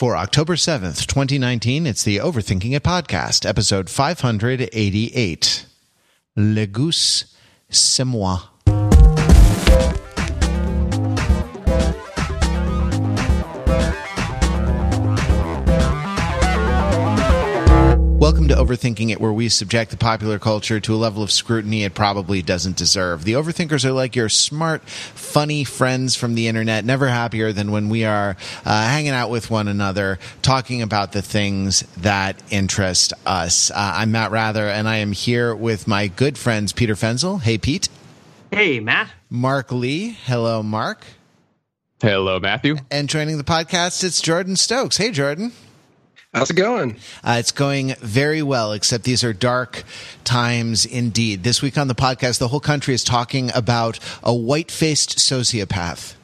For October 7th, 2019, it's the Overthinking It podcast, episode 588. Le goose, c'est moi. Overthinking It, where we subject the popular culture to a level of scrutiny it probably doesn't deserve. The Overthinkers are like your smart, funny friends from the internet, never happier than when we are uh, hanging out with one another, talking about the things that interest us. Uh, I'm Matt Wrather, and I am here with my good friends Peter Fenzel. Hey, Pete. Hey, Matt. Mark Lee. Hello, Mark. Hello, Matthew. And joining the podcast, it's Jordan Stokes. Hey, Jordan. How's it going? Uh, it's going very well, except these are dark times indeed. This week on the podcast, the whole country is talking about a white faced sociopath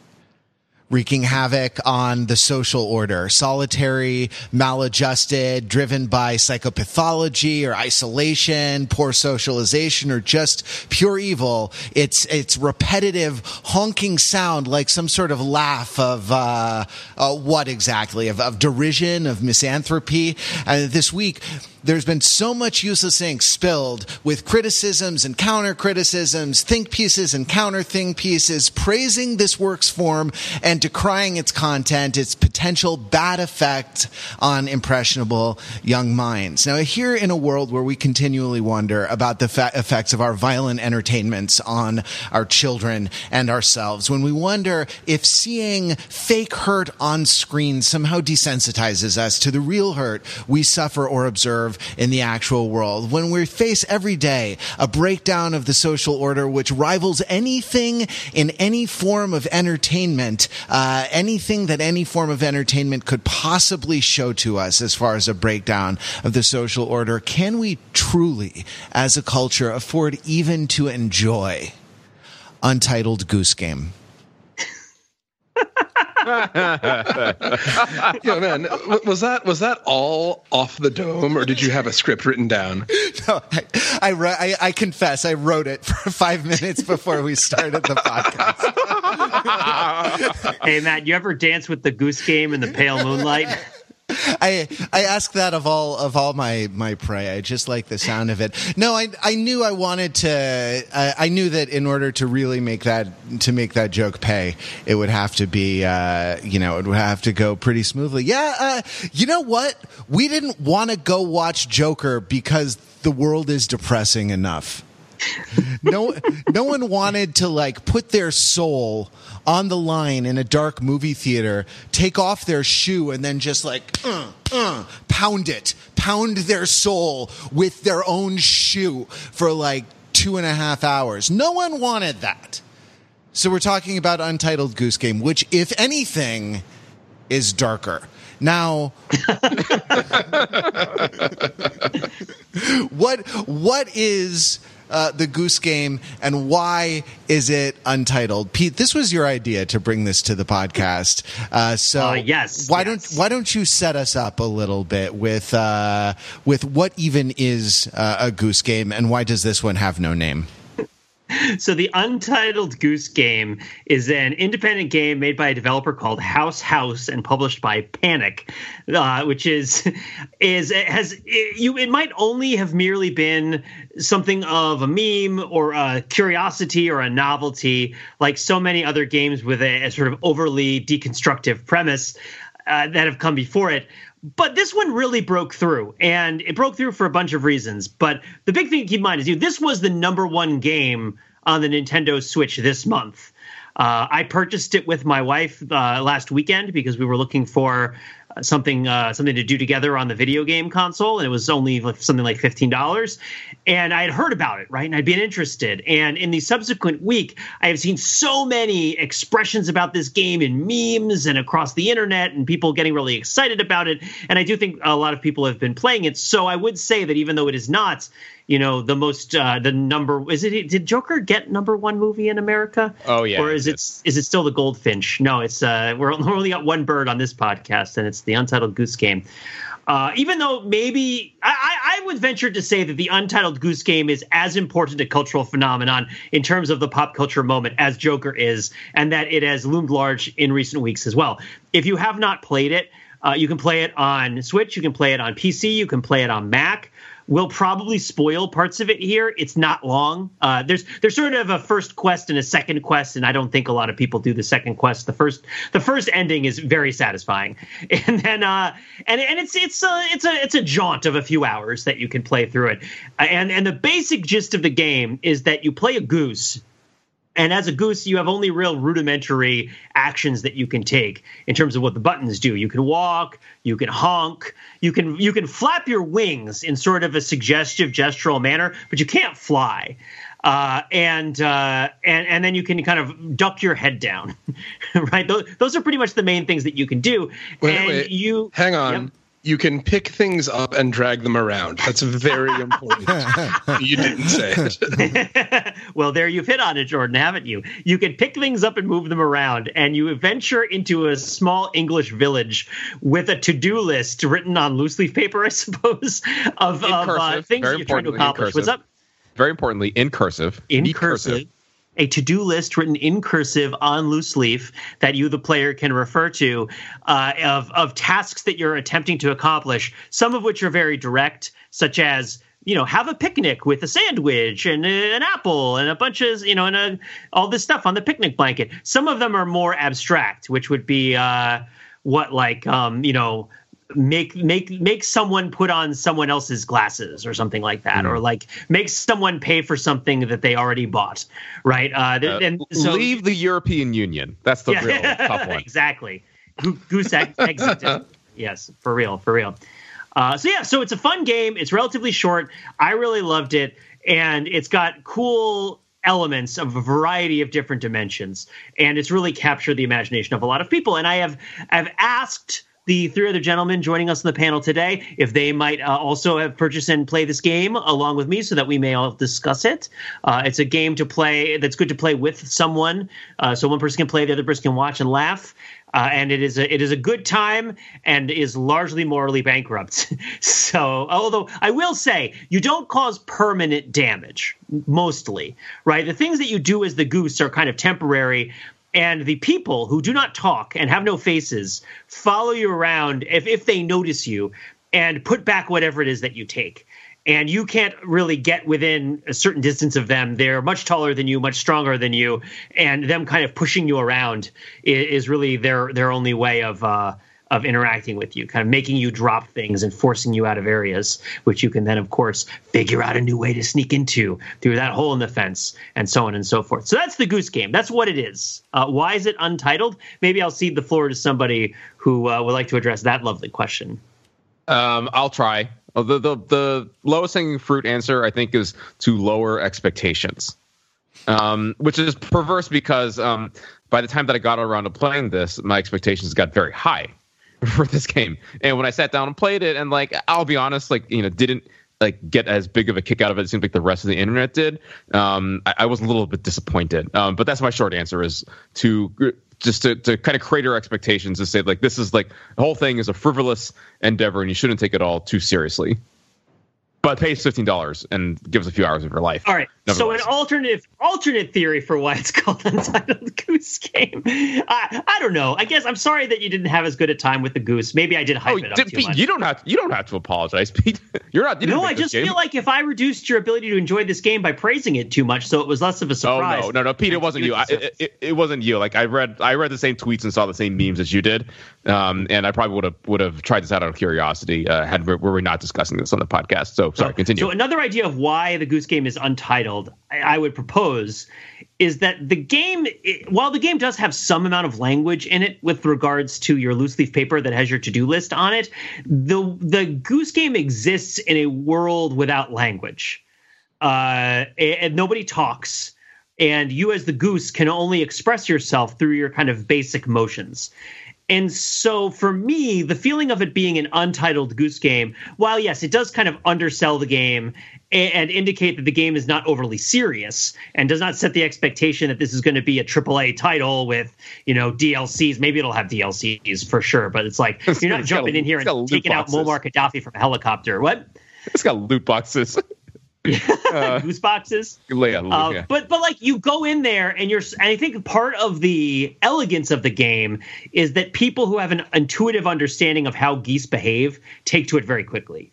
wreaking havoc on the social order. Solitary, maladjusted, driven by psychopathology or isolation, poor socialization, or just pure evil. It's, it's repetitive honking sound like some sort of laugh of, uh, uh, what exactly? Of, of derision, of misanthropy. And this week, there's been so much useless ink spilled with criticisms and counter criticisms, think pieces and counter think pieces, praising this work's form and decrying its content, its potential bad effect on impressionable young minds. Now, here in a world where we continually wonder about the fa- effects of our violent entertainments on our children and ourselves, when we wonder if seeing fake hurt on screen somehow desensitizes us to the real hurt we suffer or observe in the actual world, when we face every day a breakdown of the social order which rivals anything in any form of entertainment, uh, anything that any form of entertainment could possibly show to us as far as a breakdown of the social order, can we truly, as a culture, afford even to enjoy Untitled Goose Game? yeah, man, was that was that all off the dome, or did you have a script written down? No, I, I, I, I confess, I wrote it for five minutes before we started the podcast. hey, Matt, you ever dance with the goose game in the pale moonlight? I I ask that of all of all my my prey. I just like the sound of it. No, I I knew I wanted to. I, knew that in order to really make that to make that joke pay, it would have to be uh, you know it would have to go pretty smoothly. Yeah, uh, you know what? We didn't want to go watch Joker because the world is depressing enough. No no one wanted to like put their soul on the line in a dark movie theater take off their shoe and then just like uh, uh, pound it. Pound their soul with their own shoe for like two and a half hours. No one wanted that. So we're talking about untitled goose game which if anything is darker. Now what what is uh, the Goose Game and why is it untitled? Pete, this was your idea to bring this to the podcast. Uh, so uh, yes, why yes. don't why don't you set us up a little bit with uh, with what even is uh, a Goose Game and why does this one have no name? So the Untitled Goose Game is an independent game made by a developer called House House and published by Panic, uh, which is is it has it, you. It might only have merely been something of a meme or a curiosity or a novelty, like so many other games with a, a sort of overly deconstructive premise uh, that have come before it but this one really broke through and it broke through for a bunch of reasons. But the big thing to keep in mind is you know, this was the number one game on the nintendo switch this month. Uh, i purchased it with my wife uh, last weekend because we were looking for something uh, something to do together on the video game console, and it was only like something like fifteen dollars. And I had heard about it, right, and I'd been interested. And in the subsequent week, I have seen so many expressions about this game in memes and across the internet, and people getting really excited about it. And I do think a lot of people have been playing it. So I would say that even though it is not you know the most uh, the number is it did Joker get number one movie in America? Oh yeah, or is it is it still the Goldfinch? No, it's uh we're only got one bird on this podcast, and it's the Untitled Goose Game. Uh, even though maybe I, I would venture to say that the Untitled Goose Game is as important a cultural phenomenon in terms of the pop culture moment as Joker is, and that it has loomed large in recent weeks as well. If you have not played it, Uh, you can play it on Switch. You can play it on PC. You can play it on Mac. We'll probably spoil parts of it here. It's not long. Uh, there's there's sort of a first quest and a second quest, and I don't think a lot of people do the second quest. The first the first ending is very satisfying, and then uh, and and it's it's a it's a it's a jaunt of a few hours that you can play through it, uh, and and the basic gist of the game is that you play a goose and as a goose, you have only real rudimentary actions that you can take in terms of what the buttons do. You can walk, you can honk, you can you can flap your wings in sort of a suggestive gestural manner, but you can't fly. Uh, and uh, and and then you can kind of duck your head down, right? Those, those are pretty much the main things that you can do. Wait, and wait. you Hang on. Yep. You can pick things up and drag them around. That's very important. you didn't say it. well, there you've hit on it, Jordan, haven't you? You can pick things up and move them around, and you venture into a small English village with a to-do list written on loose leaf paper, I suppose, of, of uh, things you're trying to accomplish. What's cursive. up? Very importantly, in cursive. In cursive. A to-do list written in cursive on loose leaf that you, the player, can refer to uh, of of tasks that you're attempting to accomplish. Some of which are very direct, such as you know, have a picnic with a sandwich and an apple and a bunch of, you know, and a, all this stuff on the picnic blanket. Some of them are more abstract, which would be uh, what, like, um, you know, make make make someone put on someone else's glasses or something like that, or like make someone pay for something that they already bought, right? Uh, th- Uh, and so leave the European Union. That's the real tough one. exactly. Goose ex- exited. yes, for real, for real. Uh, so yeah, so it's a fun game. It's relatively short. I really loved it, and it's got cool elements of a variety of different dimensions, and it's really captured the imagination of a lot of people. And I have I've asked the three other gentlemen joining us on the panel today if they might uh, also have purchased and play this game along with me so that we may all discuss it. Uh, it's a game to play that's good to play with someone, uh, so one person can play, the other person can watch and laugh. Uh, and it is a it is a good time and is largely morally bankrupt. so, although I will say you don't cause permanent damage mostly, right? The things that you do as the goose are kind of temporary, and the people who do not talk and have no faces follow you around if if they notice you and put back whatever it is that you take and you can't really get within a certain distance of them. They're much taller than you, much stronger than you, and them kind of pushing you around is, really their their only way of uh, of interacting with you, kind of making you drop things and forcing you out of areas, which you can then, of course, figure out a new way to sneak into through that hole in the fence, and so on and so forth. So that's the Goose Game. That's what it is. Uh, why is it untitled? Maybe I'll cede the floor to somebody who uh, would like to address that lovely question. Um, I'll try. Uh, The, the the lowest hanging fruit answer I think is to lower expectations, um, which is perverse because um, by the time that I got around to playing this, my expectations got very high for this game. And when I sat down and played it, and like I'll be honest, like you know, didn't like get as big of a kick out of it. It seemed like the rest of the internet did. Um, I, I was a little bit disappointed. Um, but that's my short answer is to just to, to kind of create our expectations and say like this is like the whole thing is a frivolous endeavor and you shouldn't take it all too seriously. But pay fifteen dollars and give us a few hours of your life. All right. So an alternative alternate theory for why it's called Untitled Goose Game. I I don't know. I guess I'm sorry that you didn't have as good a time with the goose. Maybe I did hype Oh, it up did- too Pete, much. you don't have to, you don't have to apologize, Pete. You're not. You no, I just game. feel like if I reduced your ability to enjoy this game by praising it too much, so it was less of a surprise. Oh no, no, no, Pete! It wasn't you. I, it, it, it wasn't you. Like I read, I read the same tweets and saw the same memes as you did, um, and I probably would have would have tried this out out of curiosity. Uh, had were, were we not discussing this on the podcast? So sorry, continue. So another idea of why the Goose Game is untitled, I, I would propose, is that the game, it, while the game does have some amount of language in it with regards to your loose leaf paper that has your to do list on it, the the Goose Game exists in a world without language, uh, and nobody talks. And you, as the goose, can only express yourself through your kind of basic motions. And so for me, the feeling of it being an untitled goose game, while yes, it does kind of undersell the game and, and indicate that the game is not overly serious and does not set the expectation that this is going to be a AAA title with, you know, DLCs. Maybe it'll have DLCs for sure, but it's like It's you're not jumping in here loot- it's got and taking out boxes. Muammar Gaddafi from a helicopter. What? it's got loot boxes. goose boxes. Yeah, Uh, yeah. But but like you go in there and you're and I think part of the elegance of the game is that people who have an intuitive understanding of how geese behave take to it very quickly.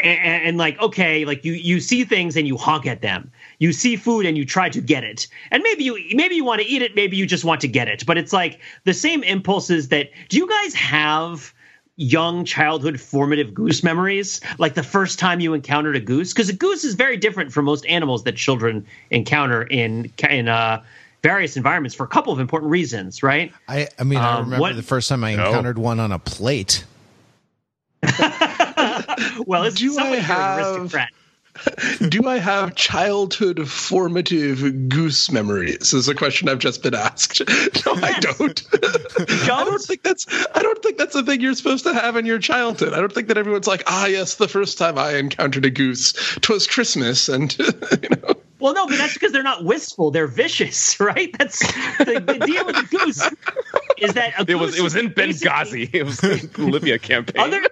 And, and like okay, like you you see things and you honk at them. You see food and you try to get it. And maybe you maybe you want to eat it, maybe you just want to get it. But it's like the same impulses that do you guys have young childhood formative goose memories like the first time you encountered a goose because a goose is very different from most animals that children encounter in in uh, various environments for a couple of important reasons right I, I mean, I Um, remember what- the first time I No. encountered one on a plate. well it's Do somebody you're an have- aristocrat Do I have childhood formative goose memories? Is a question I've just been asked. No, I Yes. don't. I don't think that's. I don't think that's a thing you're supposed to have in your childhood. I don't think that everyone's like, ah, yes, the first time I encountered a goose, twas Christmas, and you know. well no but that's because they're not wistful they're vicious right that's the, the deal with the goose is that a It was goose it was in Benghazi. It was the Libya campaign. Other,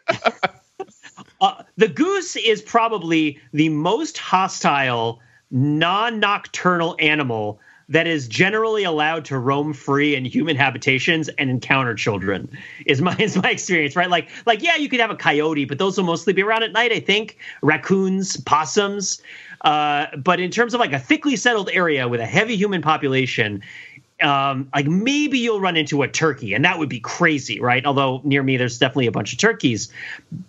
the goose is probably the most hostile, non-nocturnal animal that is generally allowed to roam free in human habitations and encounter children. Is my is my experience right? Like like yeah, you could have a coyote, but those will mostly be around at night. I think raccoons, possums. Uh, but in terms of like a thickly settled area with a heavy human population, um, like maybe you'll run into a turkey, and that would be crazy, right? Although near me, there's definitely a bunch of turkeys.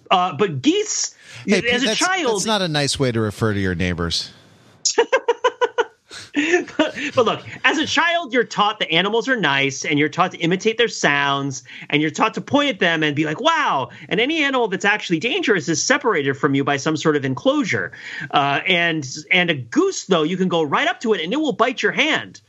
Uh, but geese, Hey, Pete, as a that's, child, that's not a nice way to refer to your neighbors. but look, as a child, you're taught that animals are nice, and you're taught to imitate their sounds, and you're taught to point at them and be like, "Wow!" And any animal that's actually dangerous is separated from you by some sort of enclosure. Uh, and and a goose, though, you can go right up to it, and it will bite your hand.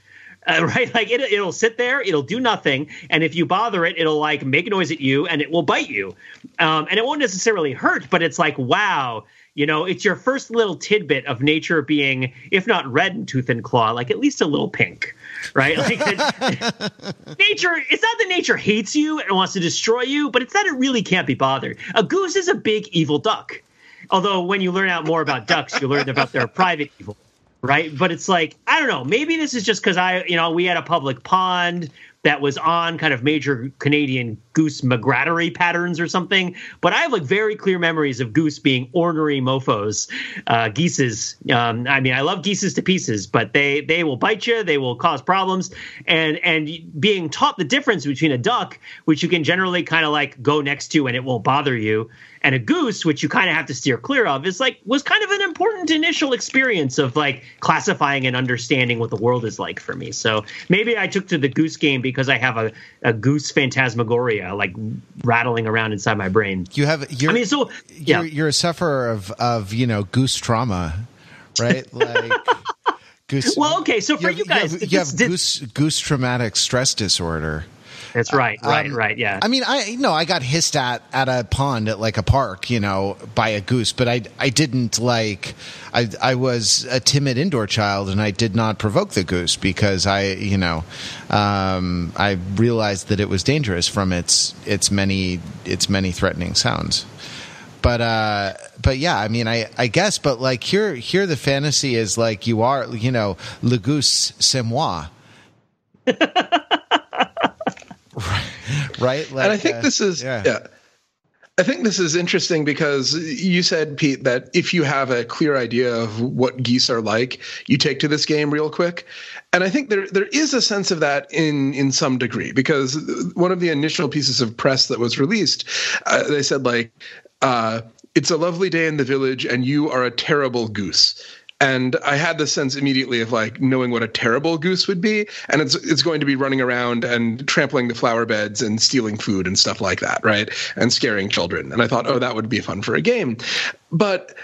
Uh, right? Like it, it'll sit there, it'll do nothing, and if you bother it, it'll like make noise at you, and it will bite you. Um, and it won't necessarily hurt, but it's like, wow, you know, it's your first little tidbit of nature being, if not red in tooth and claw, like at least a little pink, right? Like nature, it's not that nature hates you and wants to destroy you, but it's that it really can't be bothered. A goose is a big evil duck. Although when you learn out more about ducks, you learn about their private evil right? But it's like I don't know. Maybe this is just because I, you know, we had a public pond that was on kind of major Canadian goose migratory patterns or something. But I have like very clear memories of goose being ornery mofo's. Uh, geeses. Um, I mean, I love geeses to pieces, but they they will bite you. They will cause problems. And and being taught the difference between a duck, which you can generally kind of like go next to and it won't bother you, and a goose, which you kind of have to steer clear of, is like was kind of an important initial experience of like classifying and understanding what the world is like for me. So maybe I took to the goose game because I have a, a goose phantasmagoria like rattling around inside my brain. You have you're, I mean, so yeah, you're, you're a sufferer of of you know goose trauma, right? Like goose. Well, okay, so for have- you guys, have, you have goose goose traumatic stress disorder. That's right, right, Um, right, yeah. I mean, I you know I got hissed at at a pond at like a park, you know, by a goose, but I I didn't like I I was a timid indoor child and I did not provoke the goose because I you know um, I realized that it was dangerous from its its many its many threatening sounds. But uh, but yeah, I mean, I, I guess, but like here here the fantasy is like you are, you know, le goose c'est moi. right? Like, and I think uh, this is yeah. I think this is interesting because you said, Pete, that if you have a clear idea of what geese are like, you take to this game real quick. And I think there there is a sense of that in in some degree because one of the initial pieces of press that was released, uh, they said like, uh, "It's a lovely day in the village, and you are a terrible goose." And I had the sense immediately of like knowing what a terrible goose would be, and it's it's going to be running around and trampling the flower beds and stealing food and stuff like that, right? And scaring children. And I thought, oh, that would be fun for a game, but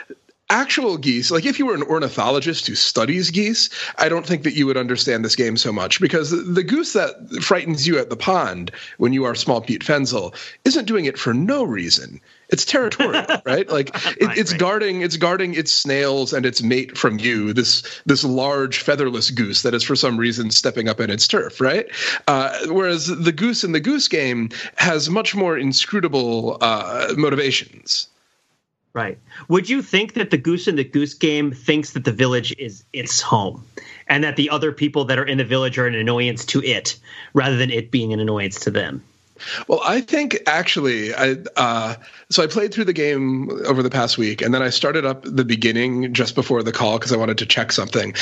actual geese like if you were an ornithologist who studies geese i don't think that you would understand this game so much because the goose that frightens you at the pond when you are small pete fenzel isn't doing it for no reason it's territorial right like it, it's guarding it's guarding its snails and its mate from you this this large featherless goose that is for some reason stepping up in its turf right uh, whereas the goose in the goose game has much more inscrutable uh, motivations Right. Would you think that the goose in the goose game thinks that the village is its home and that the other people that are in the village are an annoyance to it rather than it being an annoyance to them? Well, I think actually, I uh, so I played through the game over the past week, and then I started up the beginning just before the call because I wanted to check something.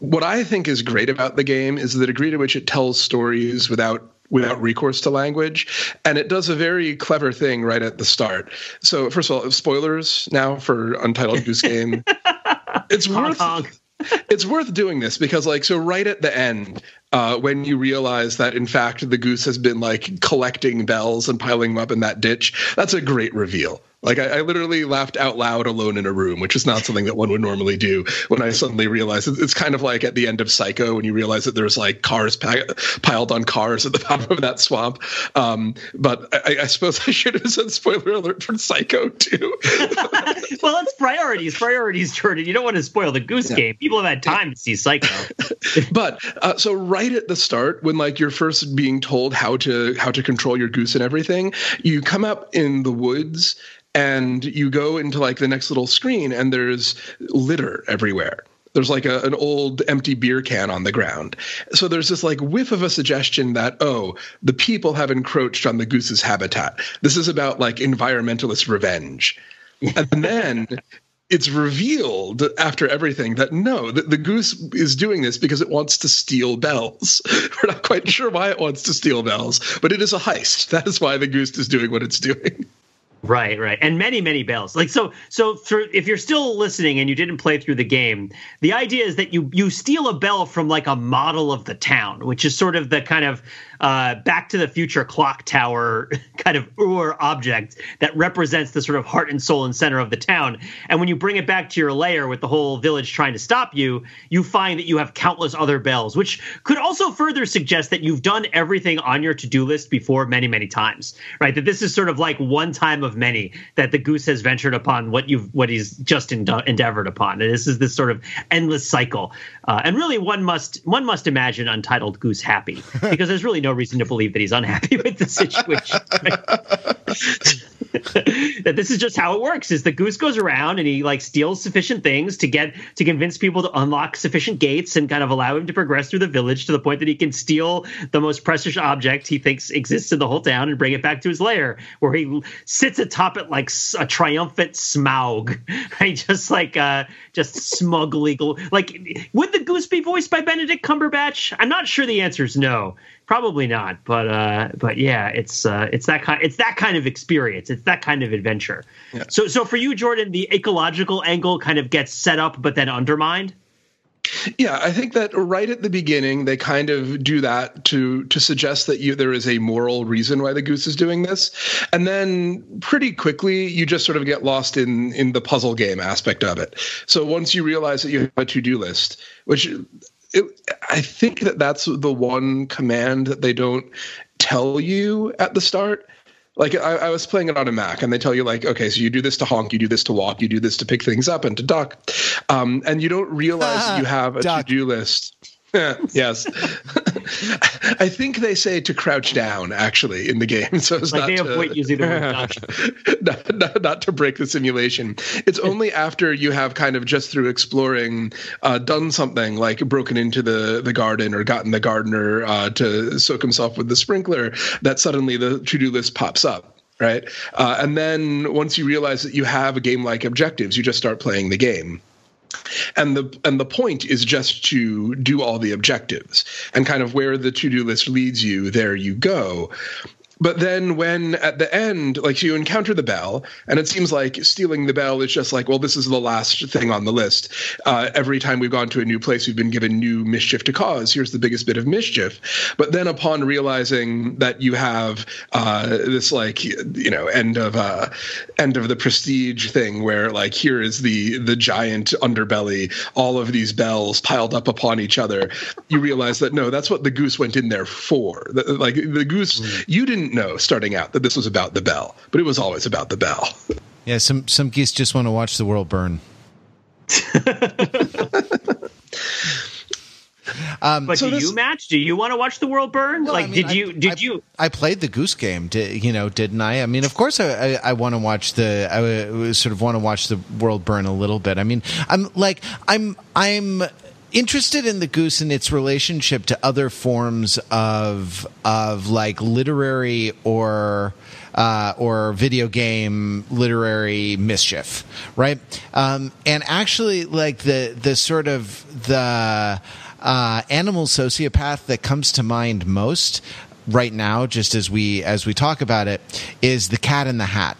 What I think is great about the game is the degree to which it tells stories without without recourse to language. And it does a very clever thing right at the start. So, first of all, spoilers now for Untitled Goose Game. It's worth. honk. it's worth doing this because like so right at the end uh, when you realize that in fact the goose has been like collecting bells and piling them up in that ditch that's a great reveal like I, I literally laughed out loud alone in a room which is not something that one would normally do when i suddenly realized it's kind of like at the end of psycho when you realize that there's like cars pi- piled on cars at the bottom of that swamp um, but I, I suppose i should have said spoiler alert for psycho too well, it's priorities. Priorities, Jordan. You don't want to spoil the goose game. People have had time to see Psycho. but uh, so right at the start when like you're first being told how to how to control your goose and everything you come up in the woods and you go into like the next little screen and there's litter everywhere there's like a, an old empty beer can on the ground. So there's this like whiff of a suggestion that, oh, the people have encroached on the goose's habitat. This is about like environmentalist revenge. and then it's revealed after everything that no, the, the, goose is doing this because it wants to steal bells. We're not quite sure why it wants to steal bells, but it is a heist. That is why the goose is doing what it's doing. Right, right, and many, many bells. Like so, so if you're still listening and you didn't play through the game, the idea is that you you steal a bell from like a model of the town, which is sort of the kind of uh, Back to the Future clock tower kind of Ur object that represents the sort of heart and soul and center of the town. And when you bring it back to your lair with the whole village trying to stop you, you find that you have countless other bells, which could also further suggest that you've done everything on your to do list before many, many times, right? That this is sort of like one time of many that the goose has ventured upon what you've what he's just endeavored upon. And this is this sort of endless cycle. Uh, and really, one must one must imagine Untitled Goose happy because there's really no reason to believe that he's unhappy with the situation. that this is just how it works is the goose goes around and he like steals sufficient things to get to convince people to unlock sufficient gates and kind of allow him to progress through the village to the point that he can steal the most precious object he thinks exists in the whole town and bring it back to his lair where he sits atop it like a triumphant smaug right? Just like uh just Smeagol like would the goose be voiced by benedict cumberbatch? I'm not sure the answer is no Probably not, but uh, but yeah, it's uh, it's that kind it's that kind of experience. It's that kind of adventure. Yeah. So so for you, Jordan, the ecological angle kind of gets set up, but then undermined. Yeah, I think that right at the beginning they kind of do that to to suggest that you there is a moral reason why the goose is doing this, and then pretty quickly you just sort of get lost in in the puzzle game aspect of it. So once you realize that you have a to do list, which it, I think that that's the one command that they don't tell you at the start. Like I, I, was playing it on a Mac, and they tell you like, okay, so you do this to honk, you do this to walk, you do this to pick things up and to duck, um, and you don't realize you have a to-do list. yes. I think they say to crouch down actually in the game. So it's not to, the word not, not, not, to break the simulation. It's only after you have kind of just through exploring uh, done something like broken into the, the garden or gotten the gardener uh, to soak himself with the sprinkler that suddenly the to-do list pops up right? Uh, and then once you realize that you have a game like objectives, you just start playing the game and the and the point is just to do all the objectives and kind of where the to-do list leads you there you go but then when at the end like you encounter the bell and it seems like stealing the bell is just like well this is the last thing on the list. Uh, every time we've gone to a new place we've been given new mischief to cause. Here's the biggest bit of mischief. But then upon realizing that you have uh, this like you know end of uh, end of the prestige thing where like here is the the giant underbelly all of these bells piled up upon each other you realize that no that's what the goose went in there for. Like the goose mm. you didn't didn't know starting out that this was about the bell, but it was always about the bell. Yeah, some some geese just want to watch the world burn. Um, but so do this, you match? Do you want to watch the world burn? Well, like, I mean, did you? Did I, you? I played the Goose Game. Did, you know? Didn't I? I mean, of course, I, I, I want to watch the. I sort of want to watch the world burn a little bit. I mean, I'm like, I'm, I'm interested in the goose and its relationship to other forms of of like literary or uh, or video game literary mischief, right? Um, and actually, like the the sort of the uh, animal sociopath that comes to mind most right now, just as we as we talk about it, is the Cat in the Hat.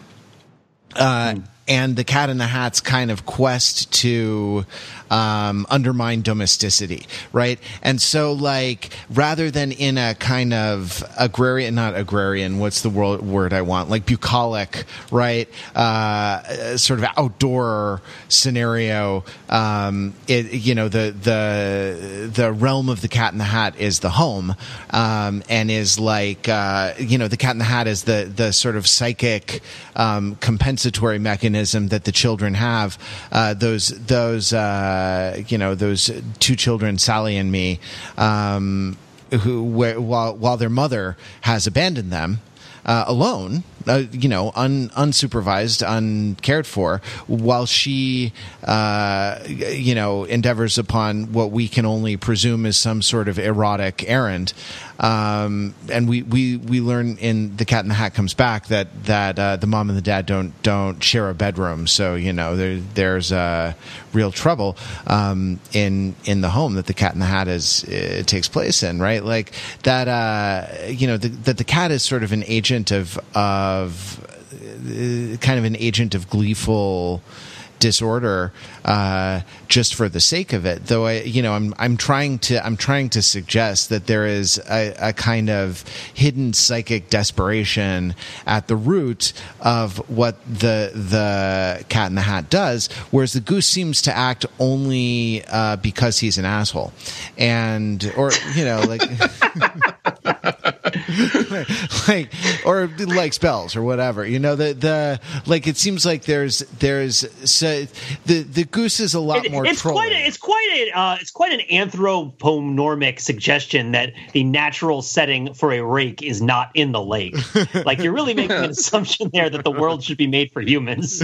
Uh, mm. And the Cat in the Hat's kind of quest to um, undermine domesticity, right? And so, like, rather than in a kind of agrarian, not agrarian, what's the word, I want? Like bucolic, right? Uh, sort of outdoor scenario. Um, it, you know, the the the realm of the Cat in the Hat is the home, um, and is like, uh, you know, the Cat in the Hat is the the sort of psychic um, compensatory mechanism that the children have. Uh, those those uh, uh, you know those two children, Sally and me, um, who while while their mother has abandoned them uh, alone uh, you know, un, unsupervised, uncared for, while she, uh, you know, endeavors upon what we can only presume is some sort of erotic errand. Um, and we, we, we learn in the Cat in the Hat comes back that that uh, the mom and the dad don't don't share a bedroom, so you know there, there's uh, real trouble um, in in the home that the Cat in the Hat is uh, takes place in, right? Like that, uh, you know, the, that the cat is sort of an agent of of uh, kind of an agent of gleeful disorder uh, just for the sake of it. Though I, you know, I'm I'm trying to I'm trying to suggest that there is a, a, kind of hidden psychic desperation at the root of what the the Cat in the Hat does, whereas the goose seems to act only uh, because he's an asshole, and or you know like. like or like spells or whatever you know the the like it seems like there's there's so the the goose is a lot it, more it's quite a, it's quite a uh, it's quite an anthropomorphic suggestion that the natural setting for a rake is not in the lake. Like you're really making an assumption there that the world should be made for humans.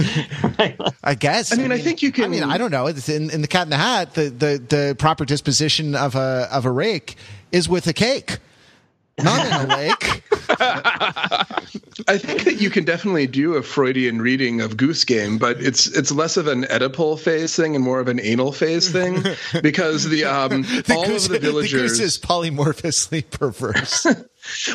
Right? i guess. I mean, I mean, i think you can i mean i don't know. In, in the cat in the hat the, the the proper disposition of a of a rake is with a cake not in a lake. I think that you can definitely do a Freudian reading of Goose Game, but it's it's less of an Oedipal phase thing and more of an anal phase thing because the um the all goose, of the villagers the is polymorphously perverse.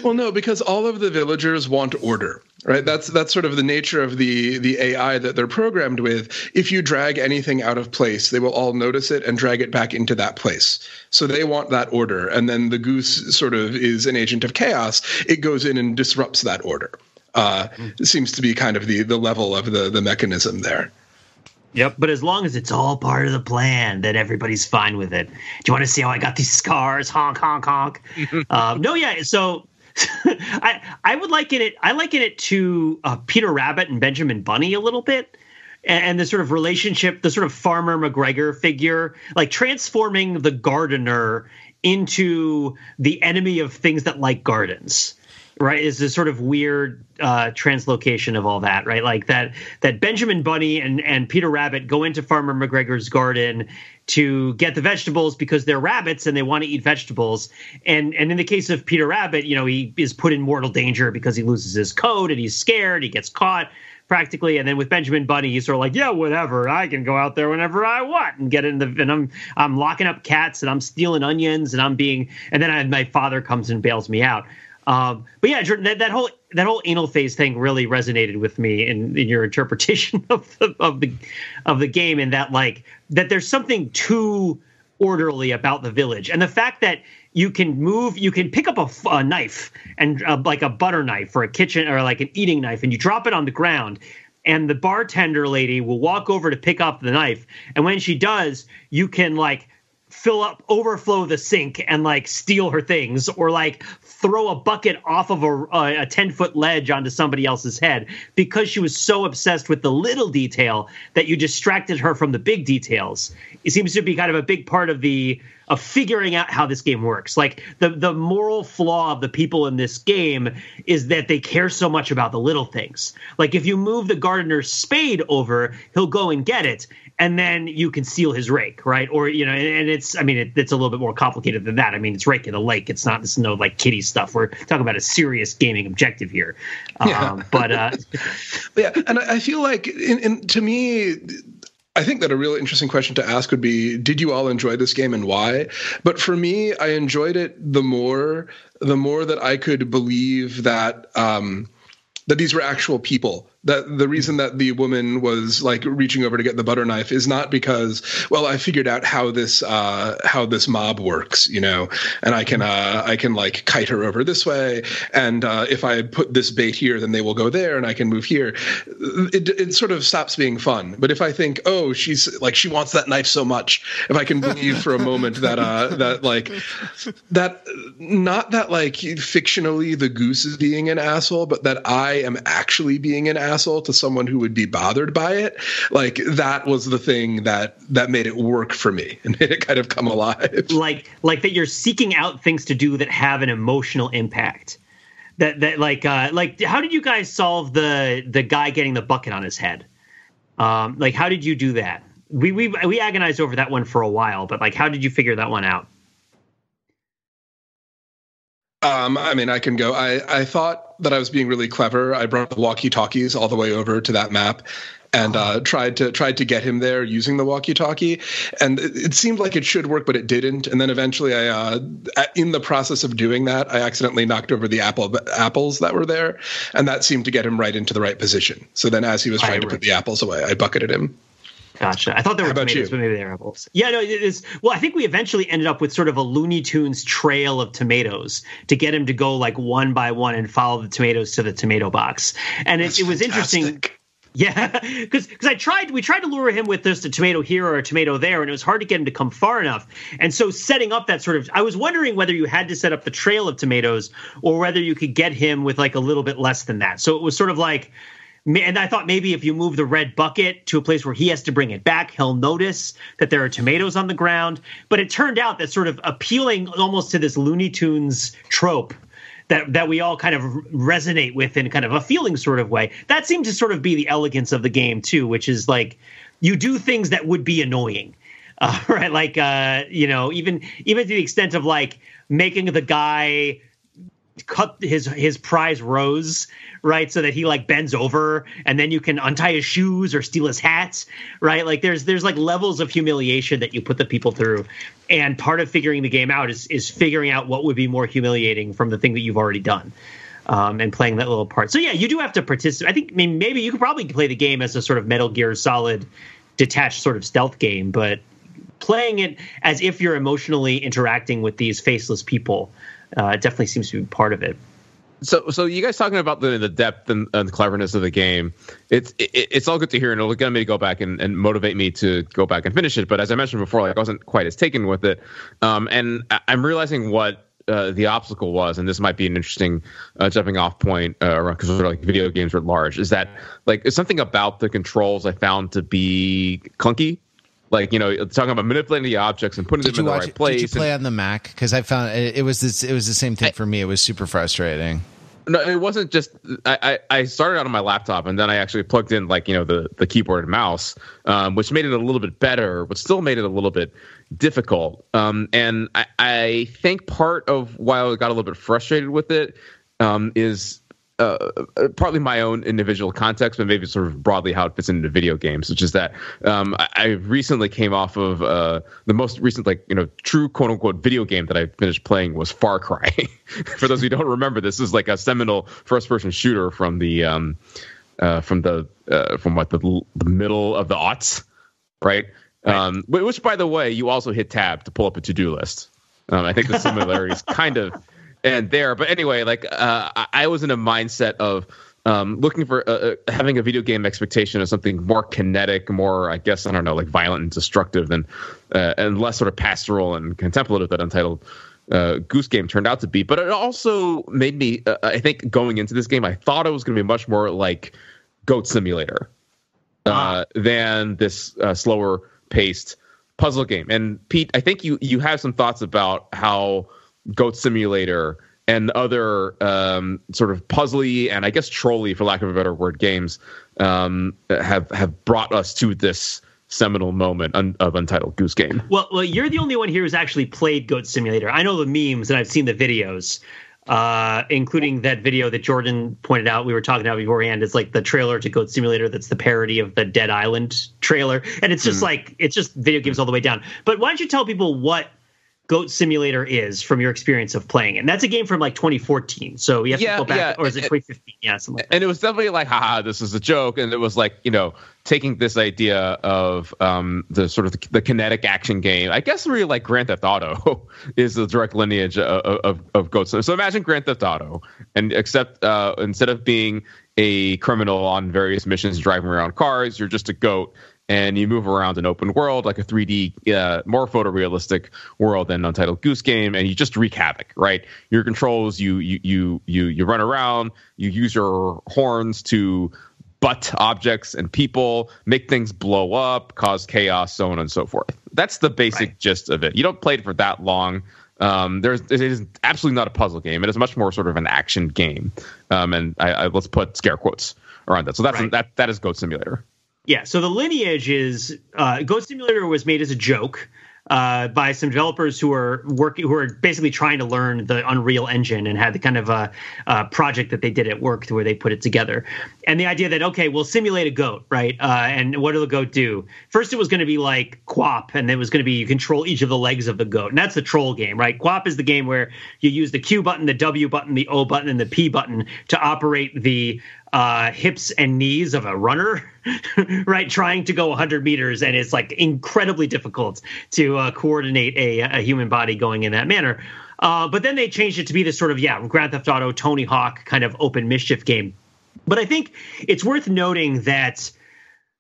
well, no, because all of the villagers want order right that's that's sort of the nature of the the ai that they're programmed with if you drag anything out of place they will all notice it and drag it back into that place so they want that order and then the goose sort of is an agent of chaos it goes in and disrupts that order uh, mm. seems to be kind of the the level of the the mechanism there Yep, but as long as it's all part of the plan, then everybody's fine with it. Do you want to see how I got these scars? Honk, honk, honk. um, no, yeah. So I I would liken it. I liken it to uh, Peter Rabbit and Benjamin Bunny a little bit, and, and the sort of relationship, the sort of farmer McGregor figure, like transforming the gardener into the enemy of things that like gardens right is this sort of weird uh, translocation of all that right like that that benjamin bunny and and peter rabbit go into farmer mcgregor's garden to get the vegetables because they're rabbits and they want to eat vegetables and and in the case of peter rabbit you know he is put in mortal danger because he loses his coat and he's scared he gets caught practically. And then with Benjamin Bunny, he's sort of like, yeah, whatever. I can go out there whenever I want and get in the and I'm I'm locking up cats and I'm stealing onions and I'm being and then I, my father comes and bails me out. Um, but yeah, Jordan, that, that whole that whole anal phase thing really resonated with me in, in your interpretation of the of the of the game, and that like that there's something too orderly about the village, and the fact that you can move, you can pick up a, a knife and uh, like a butter knife or a kitchen or like an eating knife, and you drop it on the ground, and the bartender lady will walk over to pick up the knife, and when she does, you can like fill up overflow the sink and like steal her things or like throw a bucket off of a, a 10 foot ledge onto somebody else's head because she was so obsessed with the little detail that you distracted her from the big details it seems to be kind of a big part of the of figuring out how this game works. Like the the moral flaw of the people in this game is that they care so much about the little things. Like if you move the gardener's spade over, he'll go and get it, and then you can steal his rake, right? Or you know, and, and it's I mean it, it's a little bit more complicated than that. I mean it's rake in a lake. It's not this no like kitty stuff. We're talking about a serious gaming objective here. Yeah. Um, but uh, yeah, and I feel like in, in, to me I think that a really interesting question to ask would be Did you all enjoy this game and why? But for me, I enjoyed it the more the more that I could believe that um, that these were actual people that the reason that the woman was like reaching over to get the butter knife is not because well i figured out how this uh how this mob works you know and i can uh i can like kite her over this way and uh if i put this bait here then they will go there and i can move here. It, it sort of stops being fun. But if i think oh she's like she wants that knife so much if i can believe for a moment that uh that like that not that like fictionally the goose is being an asshole but that i am actually being an asshole asshole to someone who would be bothered by it like that was the thing that that made it work for me and made it kind of come alive. Like like that you're seeking out things to do that have an emotional impact. That that like uh like how did you guys solve the the guy getting the bucket on his head? Um like how did you do that? We we we agonized over that one for a while but like how did you figure that one out um, I mean, I can go. I, I thought that I was being really clever. I brought the walkie-talkies all the way over to that map, and uh, tried to tried to get him there using the walkie-talkie. And it, it, seemed like it should work, but it didn't. And then eventually, I uh, in the process of doing that, I accidentally knocked over the apple apples that were there, and that seemed to get him right into the right position. So then, as he was trying to put the apples away, I bucketed him. Gotcha. I thought there were tomatoes, you? but maybe they're apples. Yeah, no, it is. Well, I think we eventually ended up with sort of a Looney Tunes trail of tomatoes to get him to go like one by one and follow the tomatoes to the tomato box. And it, it was interesting. Yeah, because because I tried we tried to lure him with just a tomato here or a tomato there, and it was hard to get him to come far enough. And so setting up that sort of, I was wondering whether you had to set up the trail of tomatoes or whether you could get him with like a little bit less than that. So it was sort of like and I thought maybe if you move the red bucket to a place where he has to bring it back, he'll notice that there are tomatoes on the ground. But it turned out that sort of appealing almost to this Looney Tunes trope that that we all kind of resonate with in kind of a feeling sort of way. That seemed to sort of be the elegance of the game too, which is like you do things that would be annoying. Uh, right, like uh, you know, even even to the extent of like making the guy cut his his prize rose right? So that he like bends over and then you can untie his shoes or steal his hat right? Like there's there's like levels of humiliation that you put the people through. And part of figuring the game out is is figuring out what would be more humiliating from the thing that you've already done um, and playing that little part. So yeah you do have to participate. I think I mean, maybe you could probably play the game as a sort of metal gear solid detached sort of stealth game but playing it as if you're emotionally interacting with these faceless people uh, it definitely seems to be part of it. So, so you guys talking about the the depth and, and the cleverness of the game? It's it, it's all good to hear, and it'll get me to go back and, and motivate me to go back and finish it. But as I mentioned before, like I wasn't quite as taken with it, um, and I'm realizing what uh, the obstacle was, and this might be an interesting uh, jumping off point uh, because like video games are large. Is that like something about the controls I found to be clunky like you know talking about manipulating the objects and putting did them in the right place. Did you play and, on the Mac? Because I found it, it, was this, it was the same thing I, for me. It was super frustrating. No, it wasn't just. I, I, I started out on my laptop and then I actually plugged in like you know the the keyboard and mouse, um, which made it a little bit better, but still made it a little bit difficult. Um, and I, I think part of why I got a little bit frustrated with it um, is uh, partly my own individual context, but maybe sort of broadly how it fits into video games, which is that um, I, I, recently came off of uh, the most recent, like you know, true quote unquote video game that I finished playing was Far Cry. For those who don't remember, this is like a seminal first person shooter from the um, uh, from the uh, from what the, the middle of the aughts, right? right. Um, which, by the way, you also hit tab to pull up a to do list. Um, I think the similarities kind of and there. But anyway, like uh, I was in a mindset of um, looking for uh, uh, having a video game expectation of something more kinetic, more I guess I don't know, like violent and destructive, than uh, and less sort of pastoral and contemplative that Untitled uh, Goose Game turned out to be. But it also made me, uh, I think, going into this game, I thought it was going to be much more like Goat Simulator uh, than this slower paced puzzle game. And Pete, I think you you have some thoughts about how Goat Simulator and other um, sort of puzzly and I guess trolly, for lack of a better word, games um, have have brought us to this seminal moment un- of Untitled Goose Game. Well, well, you're the only one here who's actually played Goat Simulator. I know the memes and I've seen the videos, uh, including that video that Jordan pointed out. We were talking about beforehand. It's like the trailer to Goat Simulator. That's the parody of the Dead Island trailer, and it's just mm. like it's just video games all the way down. But why don't you tell people what Goat Simulator is from your experience of playing it. And that's a game from like 2014. So you have yeah, to go back, yeah. or is it 2015? Yeah, something like And it was definitely like, haha, this is a joke. And it was like, you know, taking this idea of um, the sort of the, the, kinetic action game. I guess really like Grand Theft Auto is the direct lineage of, of, of Goat. So, so imagine Grand Theft Auto, and except uh, instead of being a criminal on various missions driving around cars, you're just a goat and you move around an open world like a 3D, uh, more photorealistic world than Untitled Goose Game, and you just wreak havoc. Right, your controls, you you you you you run around, you use your horns to butt objects and people, make things blow up, cause chaos, so on and so forth. That's the basic right. gist of it. You don't play it for that long. Um, there's it is absolutely not a puzzle game. It is much more sort of an action game. Um, and I, I, let's put scare quotes around that. So that's right. that that is Goat Simulator. Yeah, so the lineage is uh, Goat Simulator was made as a joke uh, by some developers who are working, who are basically trying to learn the Unreal Engine and had the kind of a, a, project that they did at work where they put it together. And the idea that okay, we'll simulate a goat, right? Uh, and what will the goat do? First, it was going to be like QWOP, and it was going to be you control each of the legs of the goat, and that's the troll game, right? QWOP is the game where you use the Q button, the W button, the O button, and the P button to operate the uh, hips and knees of a runner, right? Trying to go 100 meters, and it's like incredibly difficult to uh, coordinate a, a, human body going in that manner. Uh, but then they changed it to be this sort of yeah, Grand Theft Auto, Tony Hawk kind of open mischief game. But I think it's worth noting that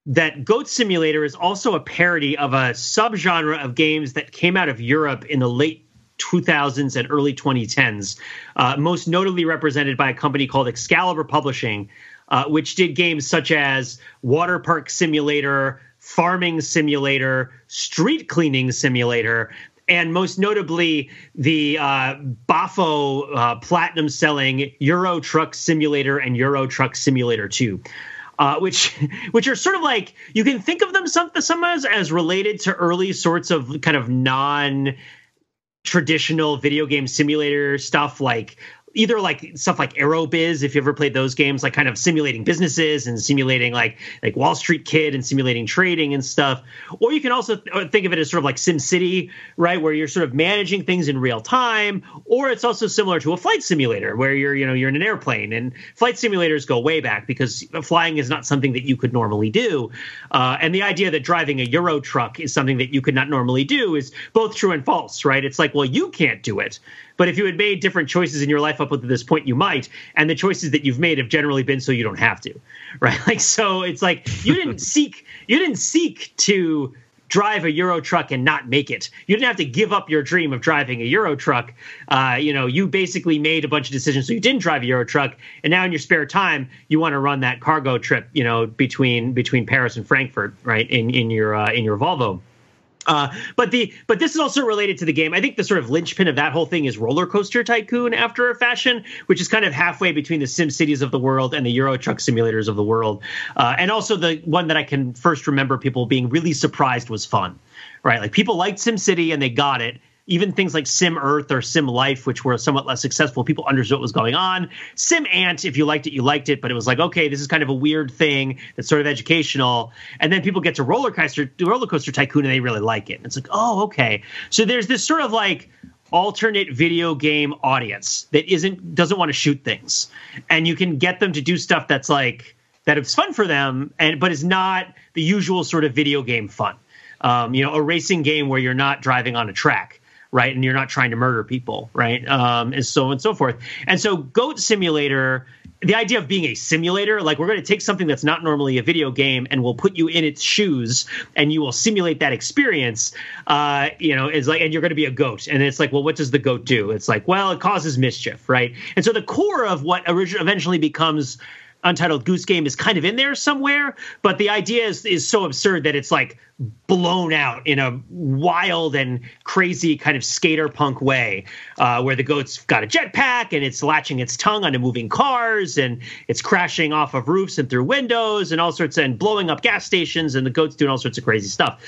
that Goat Simulator is also a parody of a subgenre of games that came out of Europe in the late 2000s and early 2010s, uh, most notably represented by a company called Excalibur Publishing, uh, which did games such as Water Park Simulator, Farming Simulator, Street Cleaning Simulator, and most notably the uh, Bafo uh, platinum selling Euro Truck Simulator and Euro Truck Simulator 2. Uh, which which are sort of like you can think of them some, some as, as related to early sorts of kind of non traditional video game simulator stuff like either like stuff like Aerobiz, if you ever played those games, like kind of simulating businesses and simulating like like Wall Street Kid and simulating trading and stuff. Or you can also think of it as sort of like Sim City, right, where you're sort of managing things in real time. Or it's also similar to a flight simulator where you're you know you're in an airplane. And flight simulators go way back because flying is not something that you could normally do. Uh, and the idea that driving a Euro truck is something that you could not normally do is both true and false, right? It's like well you can't do it but if you had made different choices in your life up to this point, you might. And the choices that you've made have generally been so you don't have to, right? Like so, it's like you didn't seek you didn't seek to drive a Euro truck and not make it. You didn't have to give up your dream of driving a Euro truck. Uh, you know, you basically made a bunch of decisions so you didn't drive a Euro truck, and now in your spare time you want to run that cargo trip. You know, between between Paris and Frankfurt, right? In in your uh, in your Volvo. Uh, but the but this is also related to the game. I think the sort of linchpin of that whole thing is Roller Coaster Tycoon after a fashion, which is kind of halfway between the Sim Cities of the world and the Euro Truck simulators of the world. Uh, and also the one that I can first remember people being really surprised was fun, right? Like people liked Sim City and they got it, even things like Sim Earth or Sim Life, which were somewhat less successful, people understood what was going on. Sim Ant, if you liked it, you liked it, but it was like, okay, this is kind of a weird thing that's sort of educational. And then people get to Roller Coaster, Roller Coaster Tycoon, and they really like it. And it's like, oh, okay. So there's this sort of like alternate video game audience that isn't doesn't want to shoot things, and you can get them to do stuff that's like that is fun for them, and but is not the usual sort of video game fun. Um, you know, a racing game where you're not driving on a track right? And you're not trying to murder people, right? Um, and so on and so forth. And so Goat Simulator, the idea of being a simulator, like we're going to take something that's not normally a video game and we'll put you in its shoes and you will simulate that experience. Uh, you know, is like, and you're going to be a goat. And it's like, well, what does the goat do? It's like, well, it causes mischief, right? And so the core of what originally eventually becomes Untitled Goose Game is kind of in there somewhere, but the idea is is so absurd that it's like blown out in a wild and crazy kind of skater punk way, uh, where the goat's got a jetpack and it's latching its tongue onto moving cars and it's crashing off of roofs and through windows and all sorts and blowing up gas stations and the goat's doing all sorts of crazy stuff.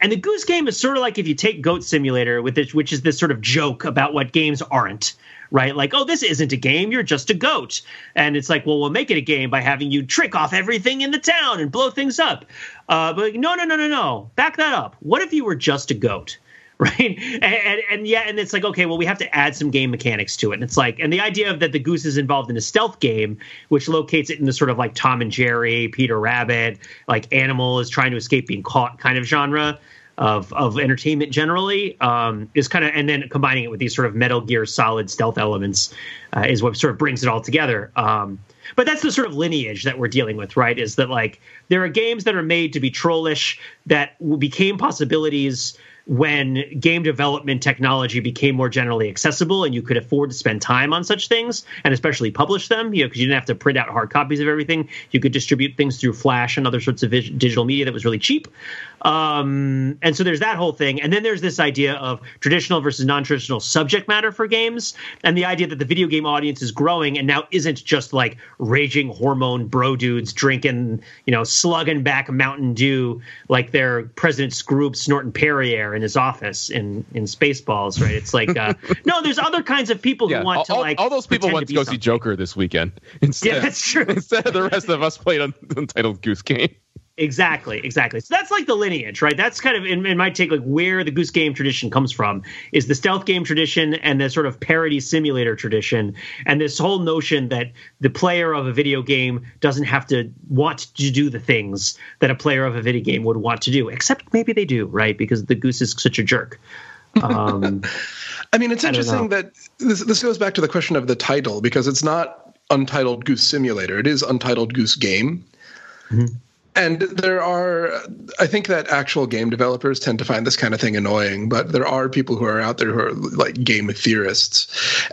And the Goose Game is sort of like if you take Goat Simulator, with this, which is this sort of joke about what games aren't right? Like, oh, this isn't a game. You're just a goat. And it's like, well, we'll make it a game by having you trick off everything in the town and blow things up. Uh, but no, no, no, no, no. Back that up. What if you were just a goat? Right. And, and, and, yeah, and it's like, okay, well, we have to add some game mechanics to it. And it's like, and the idea of that the goose is involved in a stealth game, which locates it in the sort of like Tom and Jerry, Peter Rabbit, like animal is trying to escape being caught kind of genre of of entertainment generally um, is kind of and then combining it with these sort of Metal Gear Solid stealth elements uh, is what sort of brings it all together. Um, but that's the sort of lineage that we're dealing with, right? Is that like there are games that are made to be trollish that became possibilities when game development technology became more generally accessible and you could afford to spend time on such things and especially publish them, you know, because you didn't have to print out hard copies of everything. You could distribute things through Flash and other sorts of digital media that was really cheap. Um, and so there's that whole thing. And then there's this idea of traditional versus non traditional subject matter for games, and the idea that the video game audience is growing and now isn't just like raging hormone bro dudes drinking, you know, slugging back Mountain Dew like they're President Skroob snorting Perrier in his office in, in Spaceballs, right? It's like, uh, no, there's other kinds of people yeah, who want all, to like. All those people want to, go something. see Joker this weekend. Instead, yeah, that's true. instead of the rest of us played Untitled Goose Game. Exactly, exactly. So that's like the lineage, right? That's kind of in, in, my take, like where the Goose Game tradition comes from is the stealth game tradition and the sort of parody simulator tradition, and this whole notion that the player of a video game doesn't have to want to do the things that a player of a video game would want to do, except maybe they do, right? Because the goose is such a jerk. Um, I mean, it's interesting that this this goes back to the question of the title because it's not Untitled Goose Simulator; it is Untitled Goose Game. Mm-hmm and there are i think that actual game developers tend to find this kind of thing annoying but there are people who are out there who are like game theorists.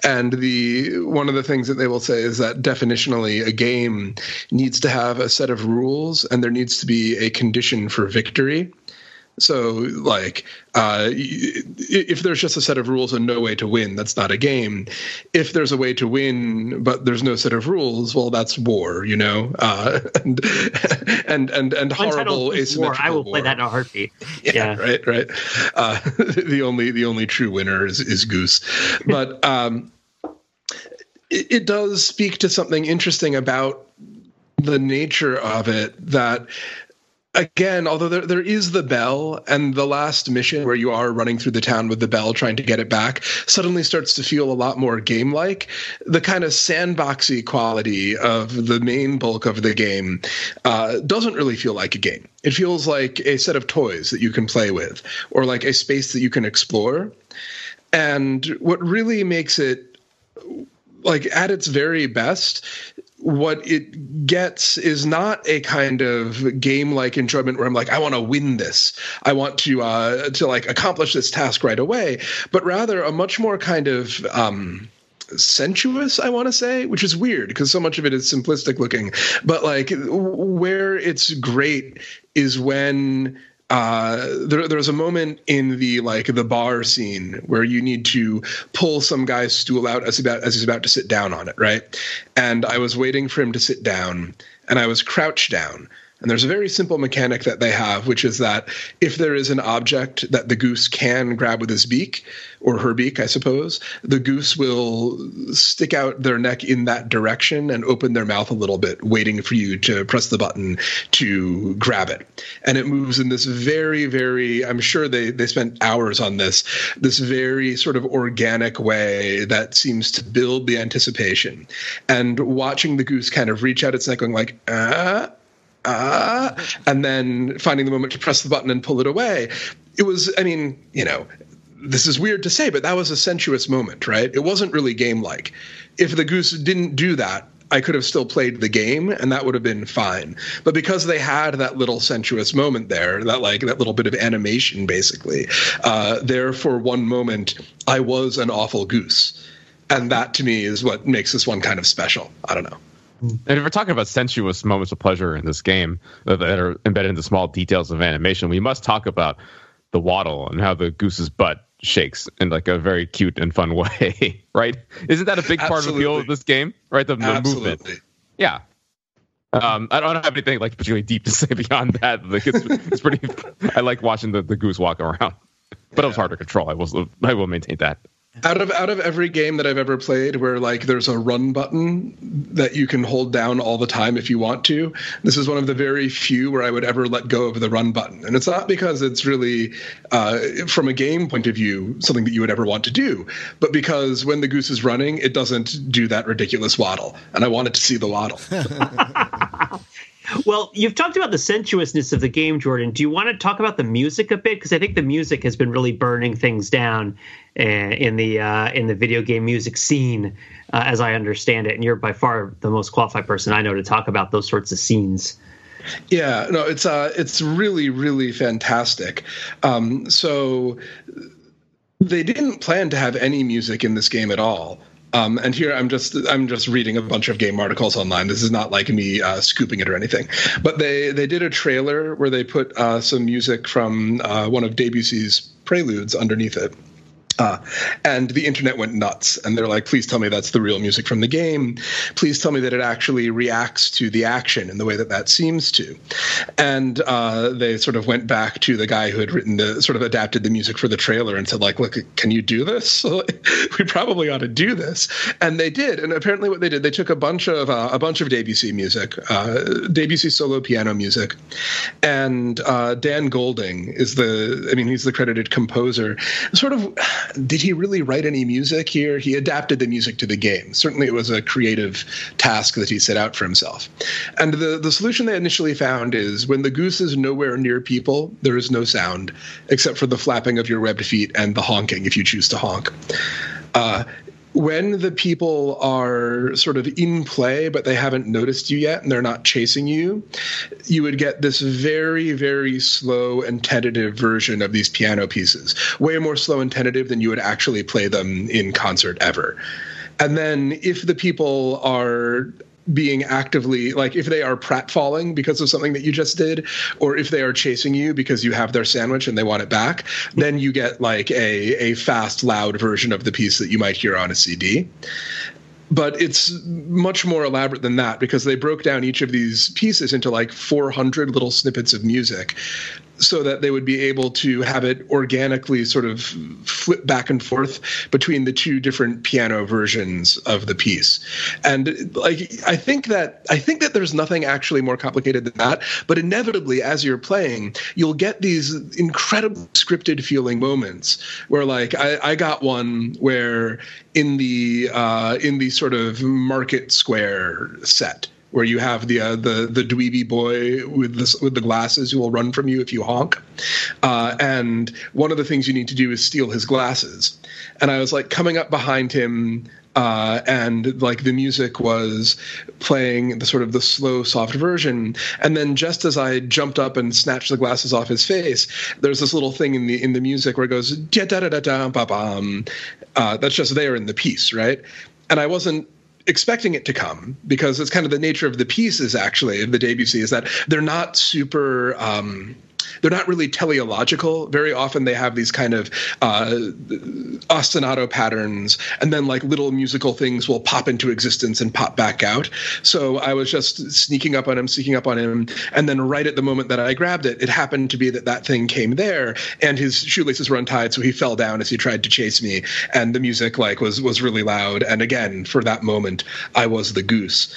And the one of the things that they will say is that definitionally a game needs to have a set of rules and there needs to be a condition for victory so, like, uh, if there's just a set of rules and no way to win, that's not a game. If there's a way to win, but there's no set of rules, well, that's war, you know, uh, and, and and and horrible asymmetrical war. I will war. play that in a heartbeat. Yeah, yeah. right, right. Uh, the only the only true winner is, is Goose, but um, it, it does speak to something interesting about the nature of it that again, although there, there is the bell and the last mission where you are running through the town with the bell trying to get it back suddenly starts to feel a lot more game like. The kind of sandboxy quality of the main bulk of the game uh, doesn't really feel like a game. It feels like a set of toys that you can play with or like a space that you can explore. And what really makes it like at its very best what it gets is not a kind of game like enjoyment where I'm like, I want to win this. I want to uh, to like accomplish this task right away, but rather a much more kind of um, sensuous i want to say which is weird because so much of it is simplistic looking but like where it's great is when uh, there, there's a moment in the like the bar scene where you need to pull some guy's stool out as about as he's about to sit down on it, right? And I was waiting for him to sit down, and I was crouched down, and there's a very simple mechanic that they have, which is that if there is an object that the goose can grab with his beak, or her beak, I suppose, the goose will stick out their neck in that direction and open their mouth a little bit, waiting for you to press the button to grab it. And it moves in this very, very, I'm sure they, they spent hours on this, this very sort of organic way that seems to build the anticipation. And watching the goose kind of reach out its neck, going like, ah, ah, and then finding the moment to press the button and pull it away. It was, I mean, you know, this is weird to say, but that was a sensuous moment, right? It wasn't really game like. If the goose didn't do that, I could have still played the game and that would have been fine. But because they had that little sensuous moment there, that like that little bit of animation basically, uh, there for one moment, I was an awful goose. And that to me is what makes this one kind of special. I don't know. And if we're talking about sensuous moments of pleasure in this game that are embedded in the small details of animation, we must talk about the waddle and how the goose's butt shakes in like a very cute and fun way, right? Isn't that a big part Absolutely. of the appeal of this game, right? The, the movement. Yeah. Um, I don't have anything like particularly deep to say beyond that. Like it's, it's pretty. I like watching the, the goose walk around, but it was hard to control. I will I will maintain that out of out of every game that I've ever played where like there's a run button that you can hold down all the time if you want to this is one of the very few where I would ever let go of the run button. And it's not because it's really uh, from a game point of view something that you would ever want to do but because when the goose is running it doesn't do that ridiculous waddle and I wanted to see the waddle Well, you've talked about the sensuousness of the game, Jordan. Do you want to talk about the music a bit? Because I think the music has been really burning things down uh, in the uh, in the video game music scene, uh, as I understand it. And you're by far the most qualified person I know to talk about those sorts of scenes. Yeah, no, it's uh, it's really really fantastic. Um, so they didn't plan to have any music in this game at all. Um, and here I'm just I'm just reading a bunch of game articles online. This is not like me uh, scooping it or anything. But they they did a trailer where they put uh, some music from uh, one of Debussy's preludes underneath it. Uh, and the internet went nuts. And they're like, please tell me that's the real music from the game. Please tell me that it actually reacts to the action in the way that that seems to. And uh, they sort of went back to the guy who had written the sort of adapted the music for the trailer and said, like, look, can you do this? we probably ought to do this. And they did. And apparently, what they did, they took a bunch of uh, a bunch of Debussy music, uh, Debussy solo piano music, and uh, Dan Golding is the, I mean, he's the credited composer. Sort of did he really write any music here? He adapted the music to the game. Certainly, it was a creative task that he set out for himself. And the, the solution they initially found is when the goose is nowhere near people, there is no sound except for the flapping of your webbed feet and the honking if you choose to honk. Uh, when the people are sort of in play but they haven't noticed you yet and they're not chasing you you would get this very very slow and tentative version of these piano pieces. Way more slow and tentative than you would actually play them in concert ever. And then if the people are being actively like if they are pratfalling because of something that you just did or if they are chasing you because you have their sandwich and they want it back then you get like a a fast loud version of the piece that you might hear on a cd but it's much more elaborate than that because they broke down each of these pieces into like 400 little snippets of music so that they would be able to have it organically sort of flip back and forth between the two different piano versions of the piece. And like I think that I think that there's nothing actually more complicated than that, but inevitably as you're playing, you'll get these incredibly scripted feeling moments where like I, I got one where in the uh, in the sort of market square set where you have the uh, the the dweeby boy with the with the glasses who will run from you if you honk. Uh, and one of the things you need to do is steal his glasses. And I was like coming up behind him. Uh, and like the music was playing the sort of the slow, soft version, and then just as I jumped up and snatched the glasses off his face, there's this little thing in the in the music where it goes da da da da da ba. Uh, that's just there in the piece, right? And I wasn't expecting it to come because it's kind of the nature of the pieces actually of the Debussy is that they're not super um, they're not really teleological. Very often they have these kind of uh, ostinato patterns, and then like little musical things will pop into existence and pop back out. So I was just sneaking up on him, sneaking up on him, and then right at the moment that I grabbed it, it happened to be that that thing came there, and his shoelaces were untied, so he fell down as he tried to chase me, and the music like was was really loud. And again, for that moment, I was the goose.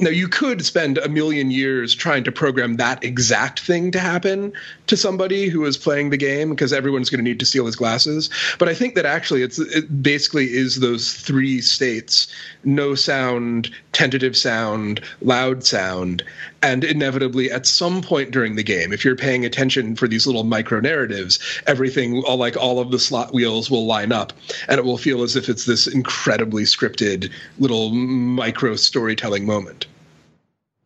Now, you could spend a million years trying to program that exact thing to happen to somebody who is playing the game because everyone's going to need to steal his glasses. But I think that actually it's it basically is those three states no sound, tentative sound, loud sound. And inevitably, at some point during the game, if you're paying attention for these little micro narratives, everything, all like all of the slot wheels will line up and it will feel as if it's this incredibly scripted little micro storytelling moment.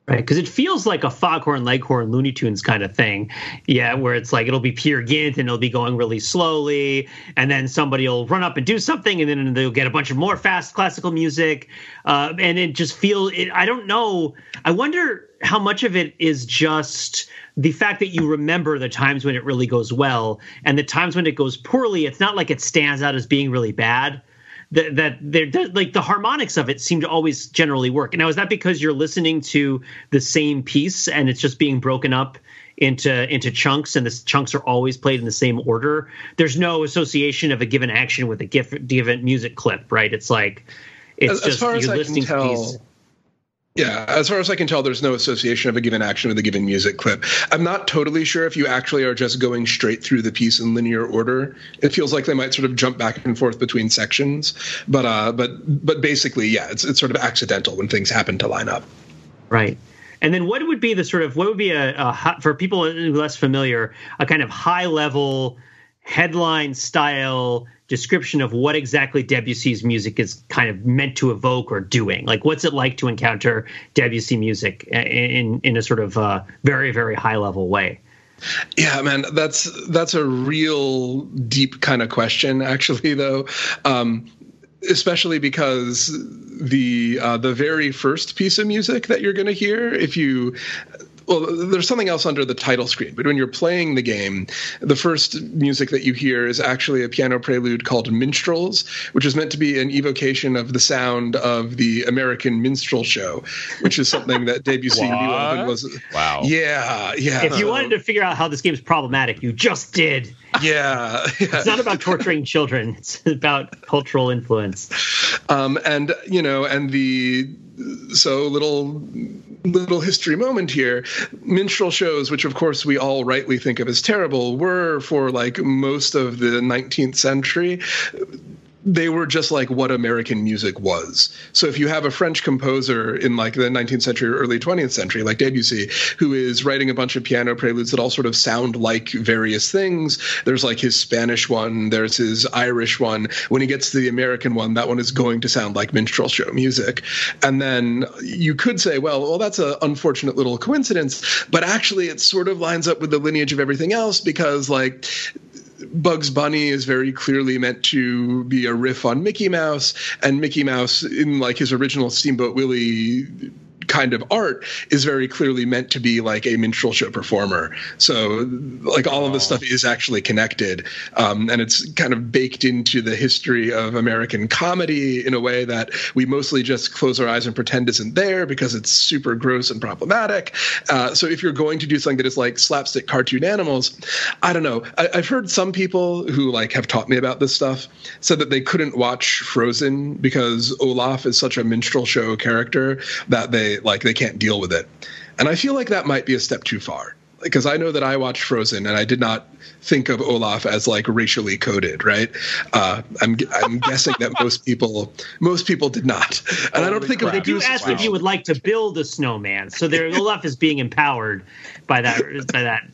Right, because it feels like a Foghorn Leghorn Looney Tunes kind of thing, yeah, where it's like it'll be Peer Gynt and it'll be going really slowly, and then somebody will run up and do something, and then they'll get a bunch of more fast classical music, uh, and it just feel. It, I don't know. I wonder how much of it is just the fact that you remember the times when it really goes well, and the times when it goes poorly. It's not like it stands out as being really bad that that they're like the harmonics of it seem to always generally work. Now, is that because you're listening to the same piece and it's just being broken up into into chunks and the chunks are always played in the same order? There's no association of a given action with a given music clip, right? It's like it's as, just as far as you're I listening can to tell. Yeah, as far as I can tell, there's no association of a given action with a given music clip. I'm not totally sure if you actually are just going straight through the piece in linear order. It feels like they might sort of jump back and forth between sections, but uh, but but basically, yeah, it's it's sort of accidental when things happen to line up. Right. And then what would be the sort of what would be a, a for people less familiar a kind of high level headline style description of what exactly Debussy's music is kind of meant to evoke or doing. Like, what's it like to encounter Debussy music in in a sort of uh, very very high level way? Yeah, man, that's that's a real deep kind of question, actually. Though, um, especially because the uh, the very first piece of music that you're going to hear, if you well, there's something else under the title screen, but when you're playing the game, the first music that you hear is actually a piano prelude called Minstrels, which is meant to be an evocation of the sound of the American minstrel show, which is something that Debussy knew of and was. Wow. Yeah, yeah. If you wanted to figure out how this game is problematic, you just did. Yeah, yeah. It's not about torturing children. It's about cultural influence. Um, and you know, and the so little little history moment here. Minstrel shows which of course we all rightly think of as terrible were for like most of the 19th century they were just like what American music was. So if you have a French composer in like the 19th century or early 20th century, like Debussy, who is writing a bunch of piano preludes that all sort of sound like various things, there's like his Spanish one, there's his Irish one. When he gets to the American one, that one is going to sound like minstrel show music. And then you could say, well, well, that's an unfortunate little coincidence, but actually it sort of lines up with the lineage of everything else because like Bugs Bunny is very clearly meant to be a riff on Mickey Mouse, and Mickey Mouse, in like his original Steamboat Willie kind of art is very clearly meant to be like a minstrel show performer. So like all of this stuff is actually connected, um, and it's kind of baked into the history of American comedy in a way that we mostly just close our eyes and pretend isn't there because it's super gross and problematic. Uh, so if you're going to do something that is like slapstick cartoon animals, I don't know. I, I've heard some people who like have taught me about this stuff said that they couldn't watch Frozen because Olaf is such a minstrel show character that they like they can't deal with it. And I feel like that might be a step too far because I know that I watched Frozen and I did not think of Olaf as like racially coded, right? Uh, I'm I'm guessing that most people most people did not, and I don't think They of do Goose ask as if you would like to build a snowman, so there Olaf is being empowered by that by that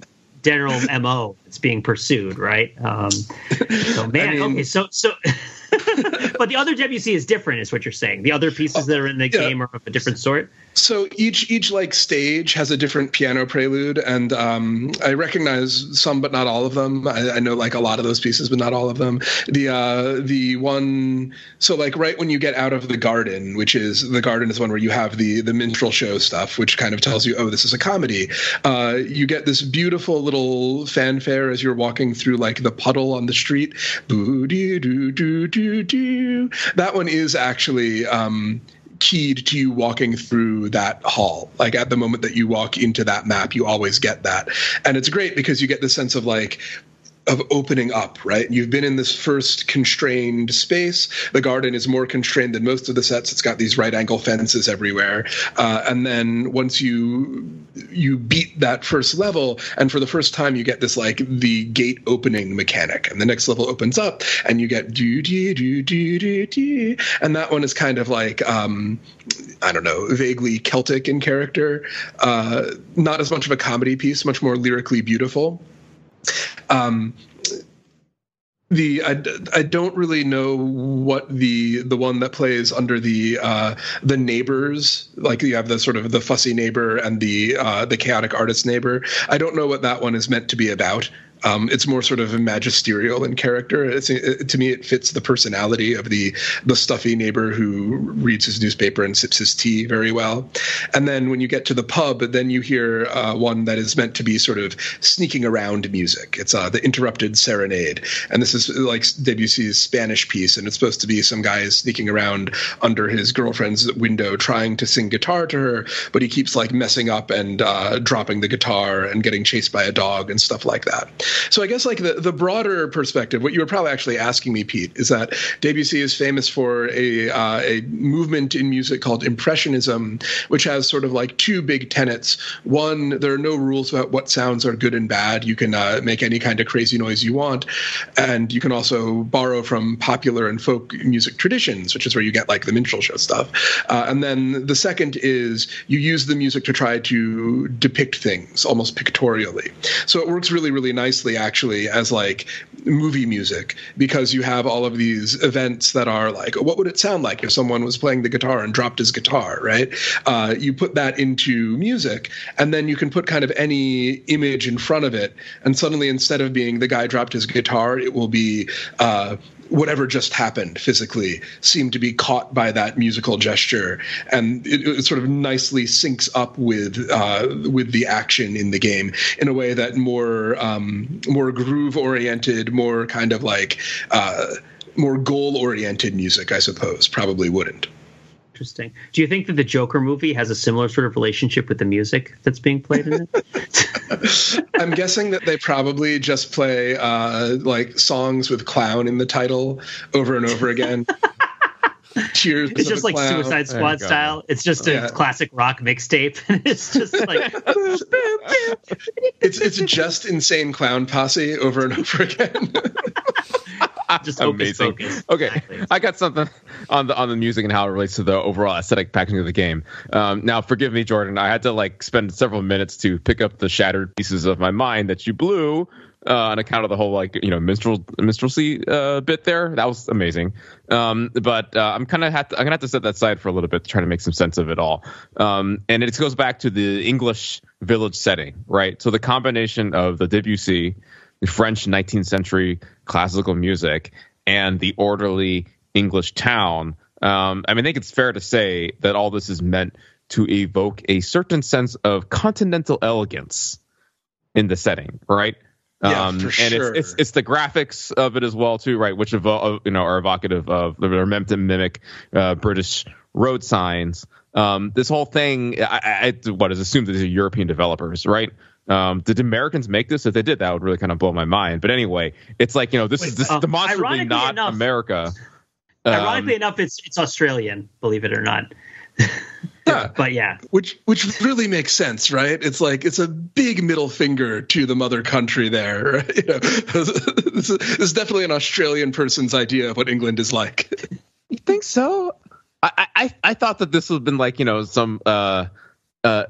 general mo that's being pursued, right? Um, so man, mean- okay, so so. but the other WC is different, is what you're saying. The other pieces that are in the Yeah. game are of a different sort. So each each like stage has a different piano prelude and um, i recognize some but not all of them. I, I know like a lot of those pieces but not all of them. The uh the one so like right when you get out of the garden which is the garden is one where you have the the minstrel show stuff which kind of tells you oh this is a comedy. Uh you get this beautiful little fanfare as you're walking through like the puddle on the street. That one is actually um keyed to you walking through that hall. Like at the moment that you walk into that map, you always get that. And it's great because you get the sense of like, of opening up, right? You've been in this first constrained space. The garden is more constrained than most of the sets. It's got these right angle fences everywhere, uh, and then once you you beat that first level, and for the first time you get this like the gate opening mechanic, and the next level opens up, and you get do do do do do do, and that one is kind of like. Um, I don't know, vaguely Celtic in character. Uh, not as much of a comedy piece, much more lyrically beautiful. Um, the I, I don't really know what the the one that plays under the uh the neighbors like you have the sort of the fussy neighbor and the uh the chaotic artist neighbor. I don't know what that one is meant to be about um, it's more sort of magisterial in character. It, to me, it fits the personality of the the stuffy neighbor who reads his newspaper and sips his tea very well. And then when you get to the pub, then you hear uh, one that is meant to be sort of sneaking around music. It's uh, the Interrupted Serenade, and this is like Debussy's Spanish piece, and it's supposed to be some guy sneaking around under his girlfriend's window trying to sing guitar to her, but he keeps like messing up and uh, dropping the guitar and getting chased by a dog and stuff like that. So I guess like the, the broader perspective, what you were probably actually asking me, Pete, is that Debussy is famous for a uh, a movement in music called Impressionism, which has sort of like two big tenets. One, there are no rules about what sounds are good and bad. You can uh, make any kind of crazy noise you want, and you can also borrow from popular and folk music traditions, which is where you get like the minstrel show stuff. Uh, and then the second is you use the music to try to depict things almost pictorially. So it works really, really nicely actually as like movie music because you have all of these events that are like what would it sound like if someone was playing the guitar and dropped his guitar right? Uh, you put that into music and then you can put kind of any image in front of it and suddenly instead of being the guy dropped his guitar it will be uh, whatever just happened physically seemed to be caught by that musical gesture, and it, it sort of nicely syncs up with uh, with the action in the game in a way that more um, more groove oriented, more kind of like uh, more goal oriented music, I suppose, probably wouldn't interesting. Do you think that the Joker movie has a similar sort of relationship with the music that's being played in it? I'm guessing that they probably just play uh, like songs with clown in the title over and over again. Cheers. It's just like clown. Suicide Squad style. It's just a yeah. classic rock mixtape. it's just like it's it's just insane clown posse over and over again. just amazing. Okay, exactly. I got something on the on the music and how it relates to the overall aesthetic packaging of the game. Um, now, forgive me, Jordan. I had to like spend several minutes to pick up the shattered pieces of my mind that you blew uh, on account of the whole like you know minstrel minstrelsy uh, bit there. That was amazing. Um, but uh, I'm kind of I'm gonna have to set that aside for a little bit to try to make some sense of it all. Um, and it goes back to the English village setting, right? So the combination of the Debussy, the French 19th century classical music, and the orderly English town. Um, I mean, I think it's fair to say that all this is meant to evoke a certain sense of continental elegance in the setting, right? Yeah, um, for and sure. it's, it's it's the graphics of it as well too, right? Which evo- you know are evocative of are meant to mimic uh, British road signs. Um, this whole thing, I, I what is assumed that these are European developers, right? Um, did Americans make this? If they did, that would really kind of blow my mind. But anyway, it's like you know this Wait, is this uh, demonstrably not enough, America. Um, ironically enough, it's it's Australian, believe it or not. Yeah. but yeah. Which which really makes sense, right? It's like it's a big middle finger to the mother country there. Right? You know, this, is, this is definitely an Australian person's idea of what England is like. You think so? I I I thought that this would have been like you know some uh uh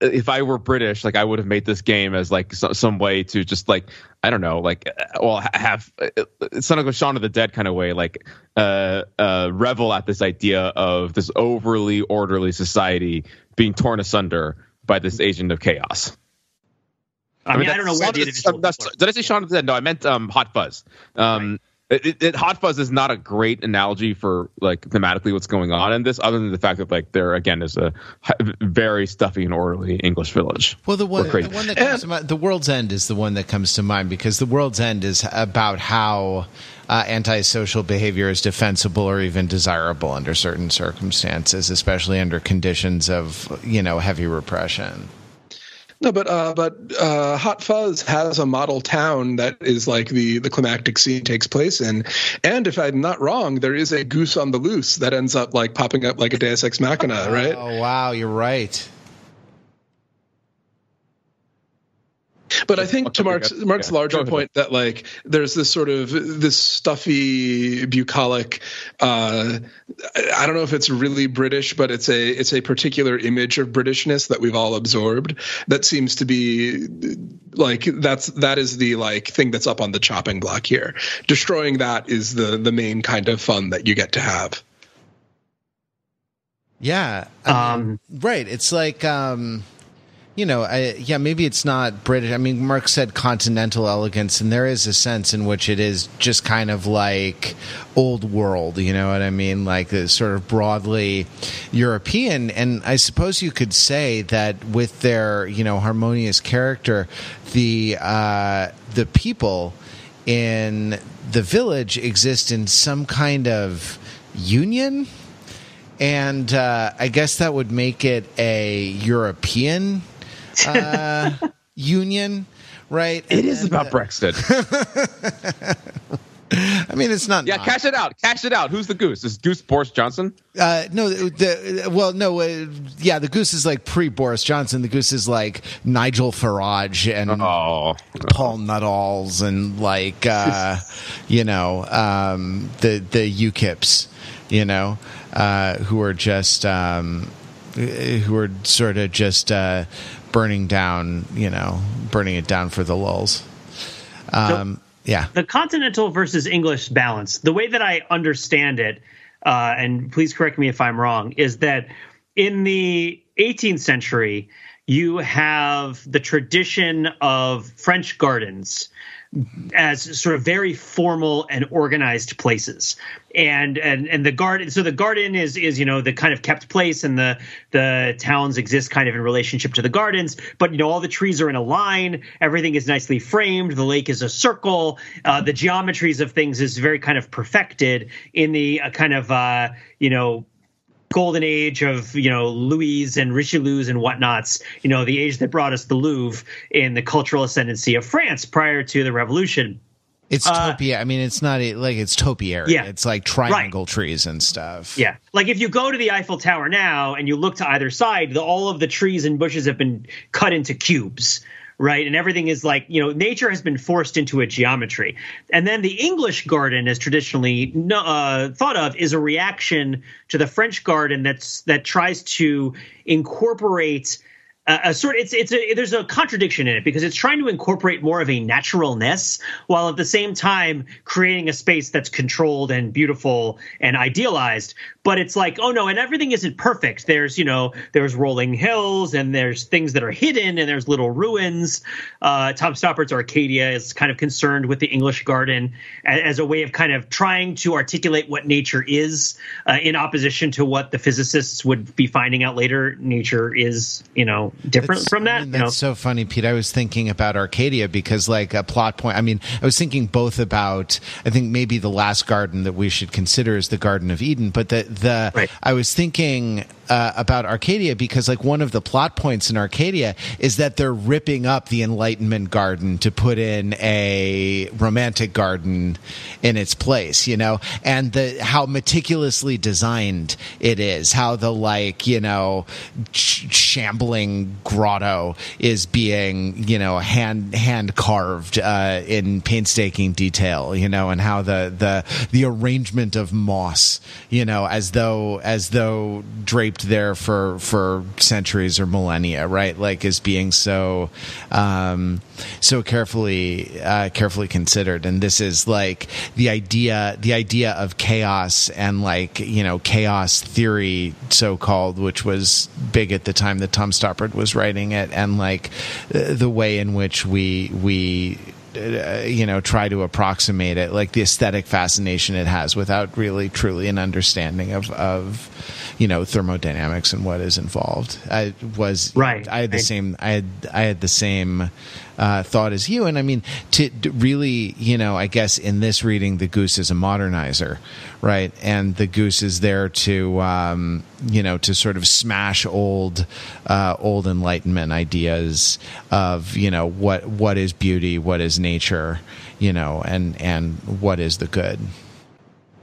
if I were British, like I would have made this game as like so, some way to just like I don't know, like uh, well have uh, son of a Shaun of the Dead kind of way, like uh, uh, revel at this idea of this overly orderly society being torn asunder by this agent of chaos. I, I mean, I don't know where did, did I say Shaun of the Dead? No, I meant um, Hot Fuzz. Um, right. It, it, Hot Fuzz is not a great analogy for like thematically what's going on in this, other than the fact that like there again is a very stuffy and orderly English village. Well, the one, the one that comes to mind, the World's End is the one that comes to mind because the World's End is about how uh, antisocial behavior is defensible or even desirable under certain circumstances, especially under conditions of you know heavy repression. No, but uh, but uh, Hot Fuzz has a model town that is like the the climactic scene takes place in, and if I'm not wrong, there is a goose on the loose that ends up like popping up like a Deus Ex Machina, right? Oh wow, you're right. But I think to Mark's Mark's yeah, larger point that like there's this sort of this stuffy bucolic. Uh, I don't know if it's really British, but it's a it's a particular image of Britishness that we've all absorbed. That seems to be like that's that is the like thing that's up on the chopping block here. Destroying that is the the main kind of fun that you get to have. Yeah. Um, right. It's like um, you know, I, yeah, maybe it's not British. I mean, Mark said continental elegance, and there is a sense in which it is just kind of like old world. You know what I mean? Like sort of broadly European. And I suppose you could say that with their you know harmonious character, the uh, the people in the village exist in some kind of union. And uh, I guess that would make it a European uh, union, right? And, it is about uh, Brexit. I mean, it's not. Yeah, not. cash it out. Cash it out. Who's the goose? Is Goose Boris Johnson? Uh, no, the, well, no, uh, yeah, the goose is like pre Boris Johnson. The goose is like Nigel Farage and oh, Paul Nuttall's and like uh, you know um, the the UKIPs, you know, uh, who are just um, who are sort of just uh, burning down, you know, burning it down for the lulls. Um, so yeah. The continental versus English balance, the way that I understand it, uh, and please correct me if I'm wrong, is that in the 18th century, you have the tradition of French gardens as sort of very formal and organized places. And and and the garden so the garden is is you know the kind of kept place and the the towns exist kind of in relationship to the gardens but you know all the trees are in a line. Everything is nicely framed. The lake is a circle. Uh, the geometries of things is very kind of perfected in the uh, kind of uh, you know golden age of you know Louis and Richelieu's and whatnots. You know, the age that brought us the Louvre in the cultural ascendancy of France prior to the Revolution. It's uh, topia. I mean, it's not like it's topiary. Yeah, it's like triangle right. trees and stuff. Yeah, like if you go to the Eiffel Tower now and you look to either side, the, all of the trees and bushes have been cut into cubes right? And everything is like, you know, nature has been forced into a geometry. And then the English garden, as traditionally uh, thought of, is a reaction to the French garden that's that tries to incorporate a sort it's it's a there's a contradiction in it because it's trying to incorporate more of a naturalness while at the same time creating a space that's controlled and beautiful and idealized but it's like oh no and everything isn't perfect there's you know there's rolling hills and there's things that are hidden and there's little ruins uh, tom stoppard's arcadia is kind of concerned with the english garden as, as a way of kind of trying to articulate what nature is uh, in opposition to what the physicists would be finding out later nature is you know different from that. I mean, that's you know? so funny, Pete. I was thinking about Arcadia because, like, a plot point. I mean, I was thinking both about. I think maybe the last garden that we should consider is the Garden of Eden, but the the right. I was thinking uh, about Arcadia because like one of the plot points in Arcadia is that they're ripping up the Enlightenment garden to put in a romantic garden in its place, you know, and the how meticulously designed it is, how the like you know sh- shambling grotto is being you know hand hand carved uh, in painstaking detail, you know, and how the the the arrangement of moss, you know, as though as though draped there for for centuries or millennia, right? Like is being so um, so carefully uh, carefully considered. And this is like the idea the idea of chaos and like you know chaos theory, so called, which was big at the time that Tom Stoppard was writing it, and like the way in which we we uh, you know try to approximate it like the aesthetic fascination it has without really truly an understanding of of you know thermodynamics and what is involved. I was right. I had the same. I had I had the same uh, thought as you, and I mean to, to, really, you know, I guess in this reading, the goose is a modernizer, right? And the goose is there to, um, you know, to sort of smash old, uh, old Enlightenment ideas of you know what what is beauty, what is nature, you know, and and what is the good.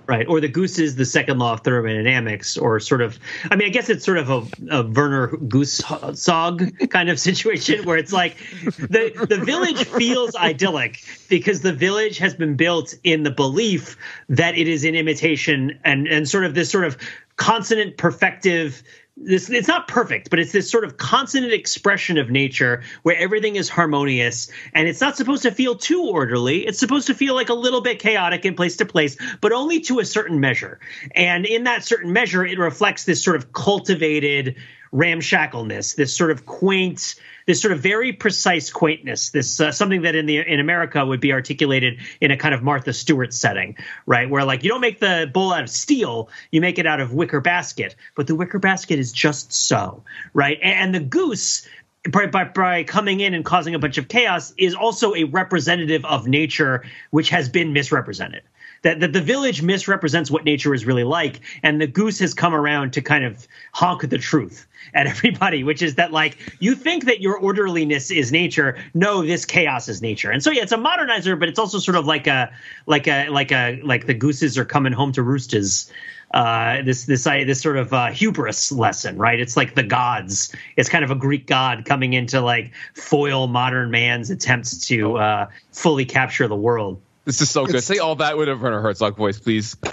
Right? Or the goose is the second law of thermodynamics, or sort of. I mean, I guess it's sort of a, a Werner Goose sog kind of situation where it's like the the village feels idyllic because the village has been built in the belief that it is an imitation and and sort of this sort of consonant perfective this it's not perfect but it's this sort of consonant expression of nature where everything is harmonious and it's not supposed to feel too orderly. It's supposed to feel like a little bit chaotic in place to place but only to a certain measure. And in that certain measure it reflects this sort of cultivated ramshackleness this sort of quaint this sort of very precise quaintness, this uh, something that in the in America would be articulated in a kind of Martha Stewart setting, right? Where like you don't make the bowl out of steel, you make it out of wicker basket, but the wicker basket is just so, right? And, and the goose by, by, by, coming in and causing a bunch of chaos is also a representative of nature which has been misrepresented that, that the village misrepresents what nature is really like and the goose has come around to kind of honk the truth at everybody which is that like you think that your orderliness is nature no this chaos is nature and so yeah it's a modernizer but it's also sort of like a like a like a like the gooses are coming home to roosters uh, this this this sort of uh, hubris lesson, right? It's like the gods. It's kind of a Greek god coming in to like foil modern man's attempts to uh, fully capture the world. This is so good. It's, Say all that with a Werner Herzog voice, please. oh,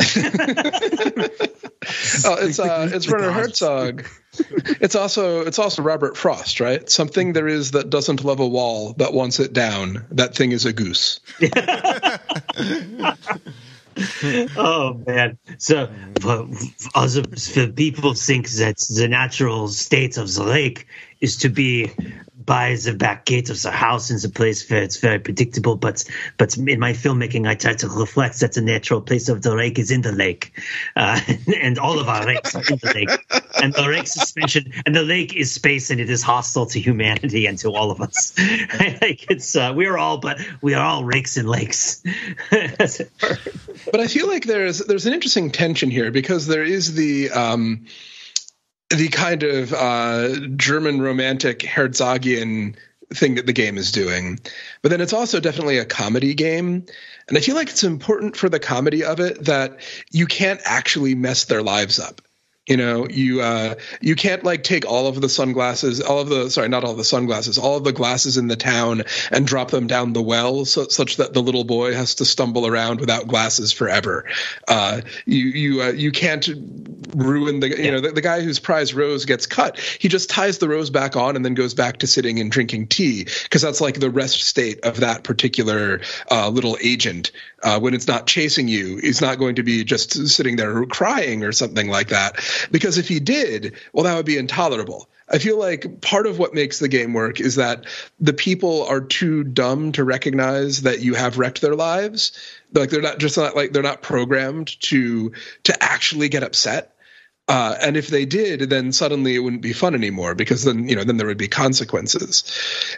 it's uh, it's Werner Herzog. It's also it's also Robert Frost, right? Something there is that doesn't love a wall that wants it down. That thing is a goose. oh man! So, other people think that the natural state of the lake is to be by the back gate of the house in the place where it's very predictable. But but in my filmmaking, I try to reflect that the natural place of the lake is in the lake, uh, and all of our lakes are in the lake, and the lake suspension and the lake is space, and it is hostile to humanity and to all of us. Think it's uh, we are all, but we are all rakes and lakes. but I feel like there's there's an interesting tension here because there is the. Um, the kind of uh, German romantic Herzogian thing that the game is doing. But then it's also definitely a comedy game. And I feel like it's important for the comedy of it that you can't actually mess their lives up you know you uh you can't like take all of the sunglasses all of the sorry not all the sunglasses all of the glasses in the town and drop them down the well so, such that the little boy has to stumble around without glasses forever. Uh you you uh, you can't ruin the you know the, the guy whose prize rose gets cut. He just ties the rose back on and then goes back to sitting and drinking tea because that's like the rest state of that particular uh, little agent. Uh, when it's not chasing you he's not going to be just sitting there crying or something like that because if he did, well, that would be intolerable. I feel like part of what makes the game work is that the people are too dumb to recognize that you have wrecked their lives. Like they're not just not like they're not programmed to to actually get upset. Uh, and if they did, then suddenly it wouldn't be fun anymore because then you know then there would be consequences.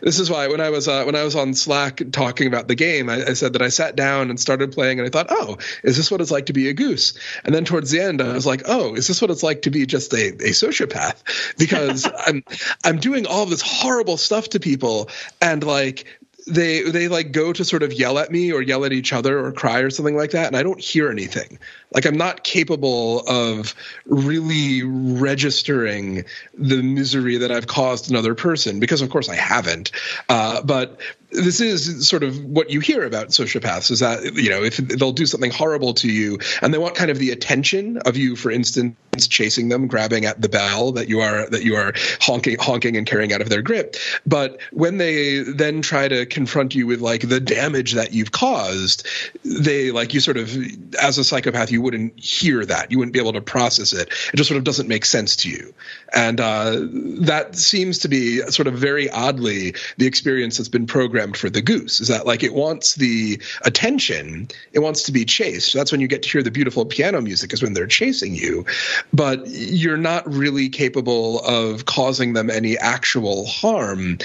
This is why when I was uh, when I was on Slack talking about the game, I, I, said that I sat down and started playing, and I thought, oh, is this what it's like to be a goose? And then towards the end, I was like, oh, is this what it's like to be just a, a sociopath? Because I'm I'm doing all this horrible stuff to people, and like they they like go to sort of yell at me or yell at each other or cry or something like that and i don't hear anything. Like i'm not capable of really registering the misery that i've caused another person because of course i haven't. Uh, but this is sort of what you hear about sociopaths is that you know if they'll do something horrible to you and they want kind of the attention of you for instance chasing them grabbing at the bell that you are that you are honking honking and carrying out of their grip. But when they then try to confront you with like the damage that you've caused they like you sort of as a psychopath you wouldn't hear that. You wouldn't be able to process it. It just sort of doesn't make sense to you. And uh, that seems to be sort of very oddly the experience that's been programmed programmed for the goose is that like it wants the attention it wants to be chased. That's when you get to hear the beautiful piano music is when they're chasing you. But you're not really capable of causing them any actual harm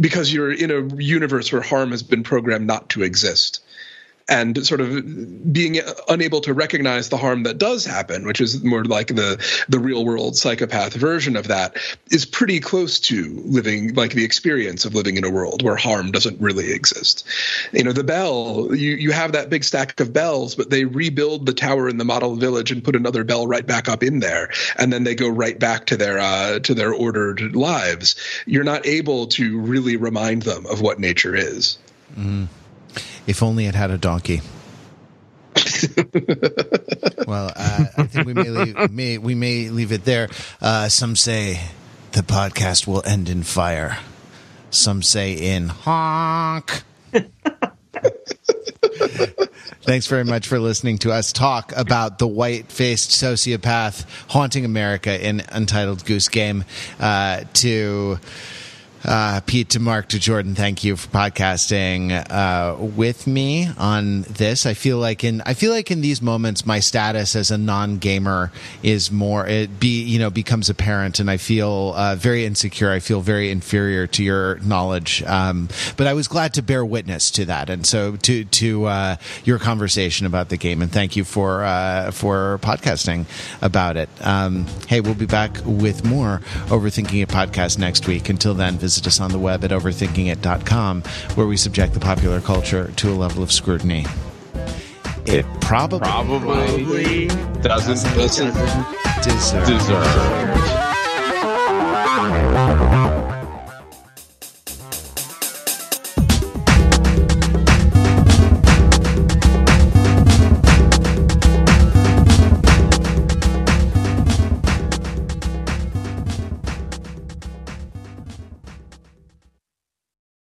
because you're in a universe where harm has been programmed not to exist and sort of being unable to recognize the harm that does happen, which is more like the the real world psychopath version of that, is pretty close to living like the experience of living in a world where harm doesn't really exist. You know, the bell, you you have that big stack of bells, but they rebuild the tower in the model village and put another bell right back up in there, and then they go right back to their uh, to their ordered lives. You're not able to really remind them of what nature is. Mm. If only it had a donkey. well, uh, I think we may, leave, may, we may leave it there. Uh, some say the podcast will end in fire. Some say in honk. Thanks very much for listening to us talk about the white faced sociopath haunting America in Untitled Goose Game. Uh, to uh, Pete, to Mark, to Jordan, thank you for podcasting uh, with me on this. I feel like in I feel like in these moments, my status as a non gamer is more it be you know becomes apparent, and I feel uh, very insecure. I feel very inferior to your knowledge. Um, but I was glad to bear witness to that, and so to to uh, your conversation about the game, and thank you for uh, for podcasting about it. Um, hey, we'll be back with more overthinking a podcast next week. Until then, visit visit us on the web at overthinkingit.com, where we subject the popular culture to a level of scrutiny. It probably, probably doesn't, doesn't deserve. deserve.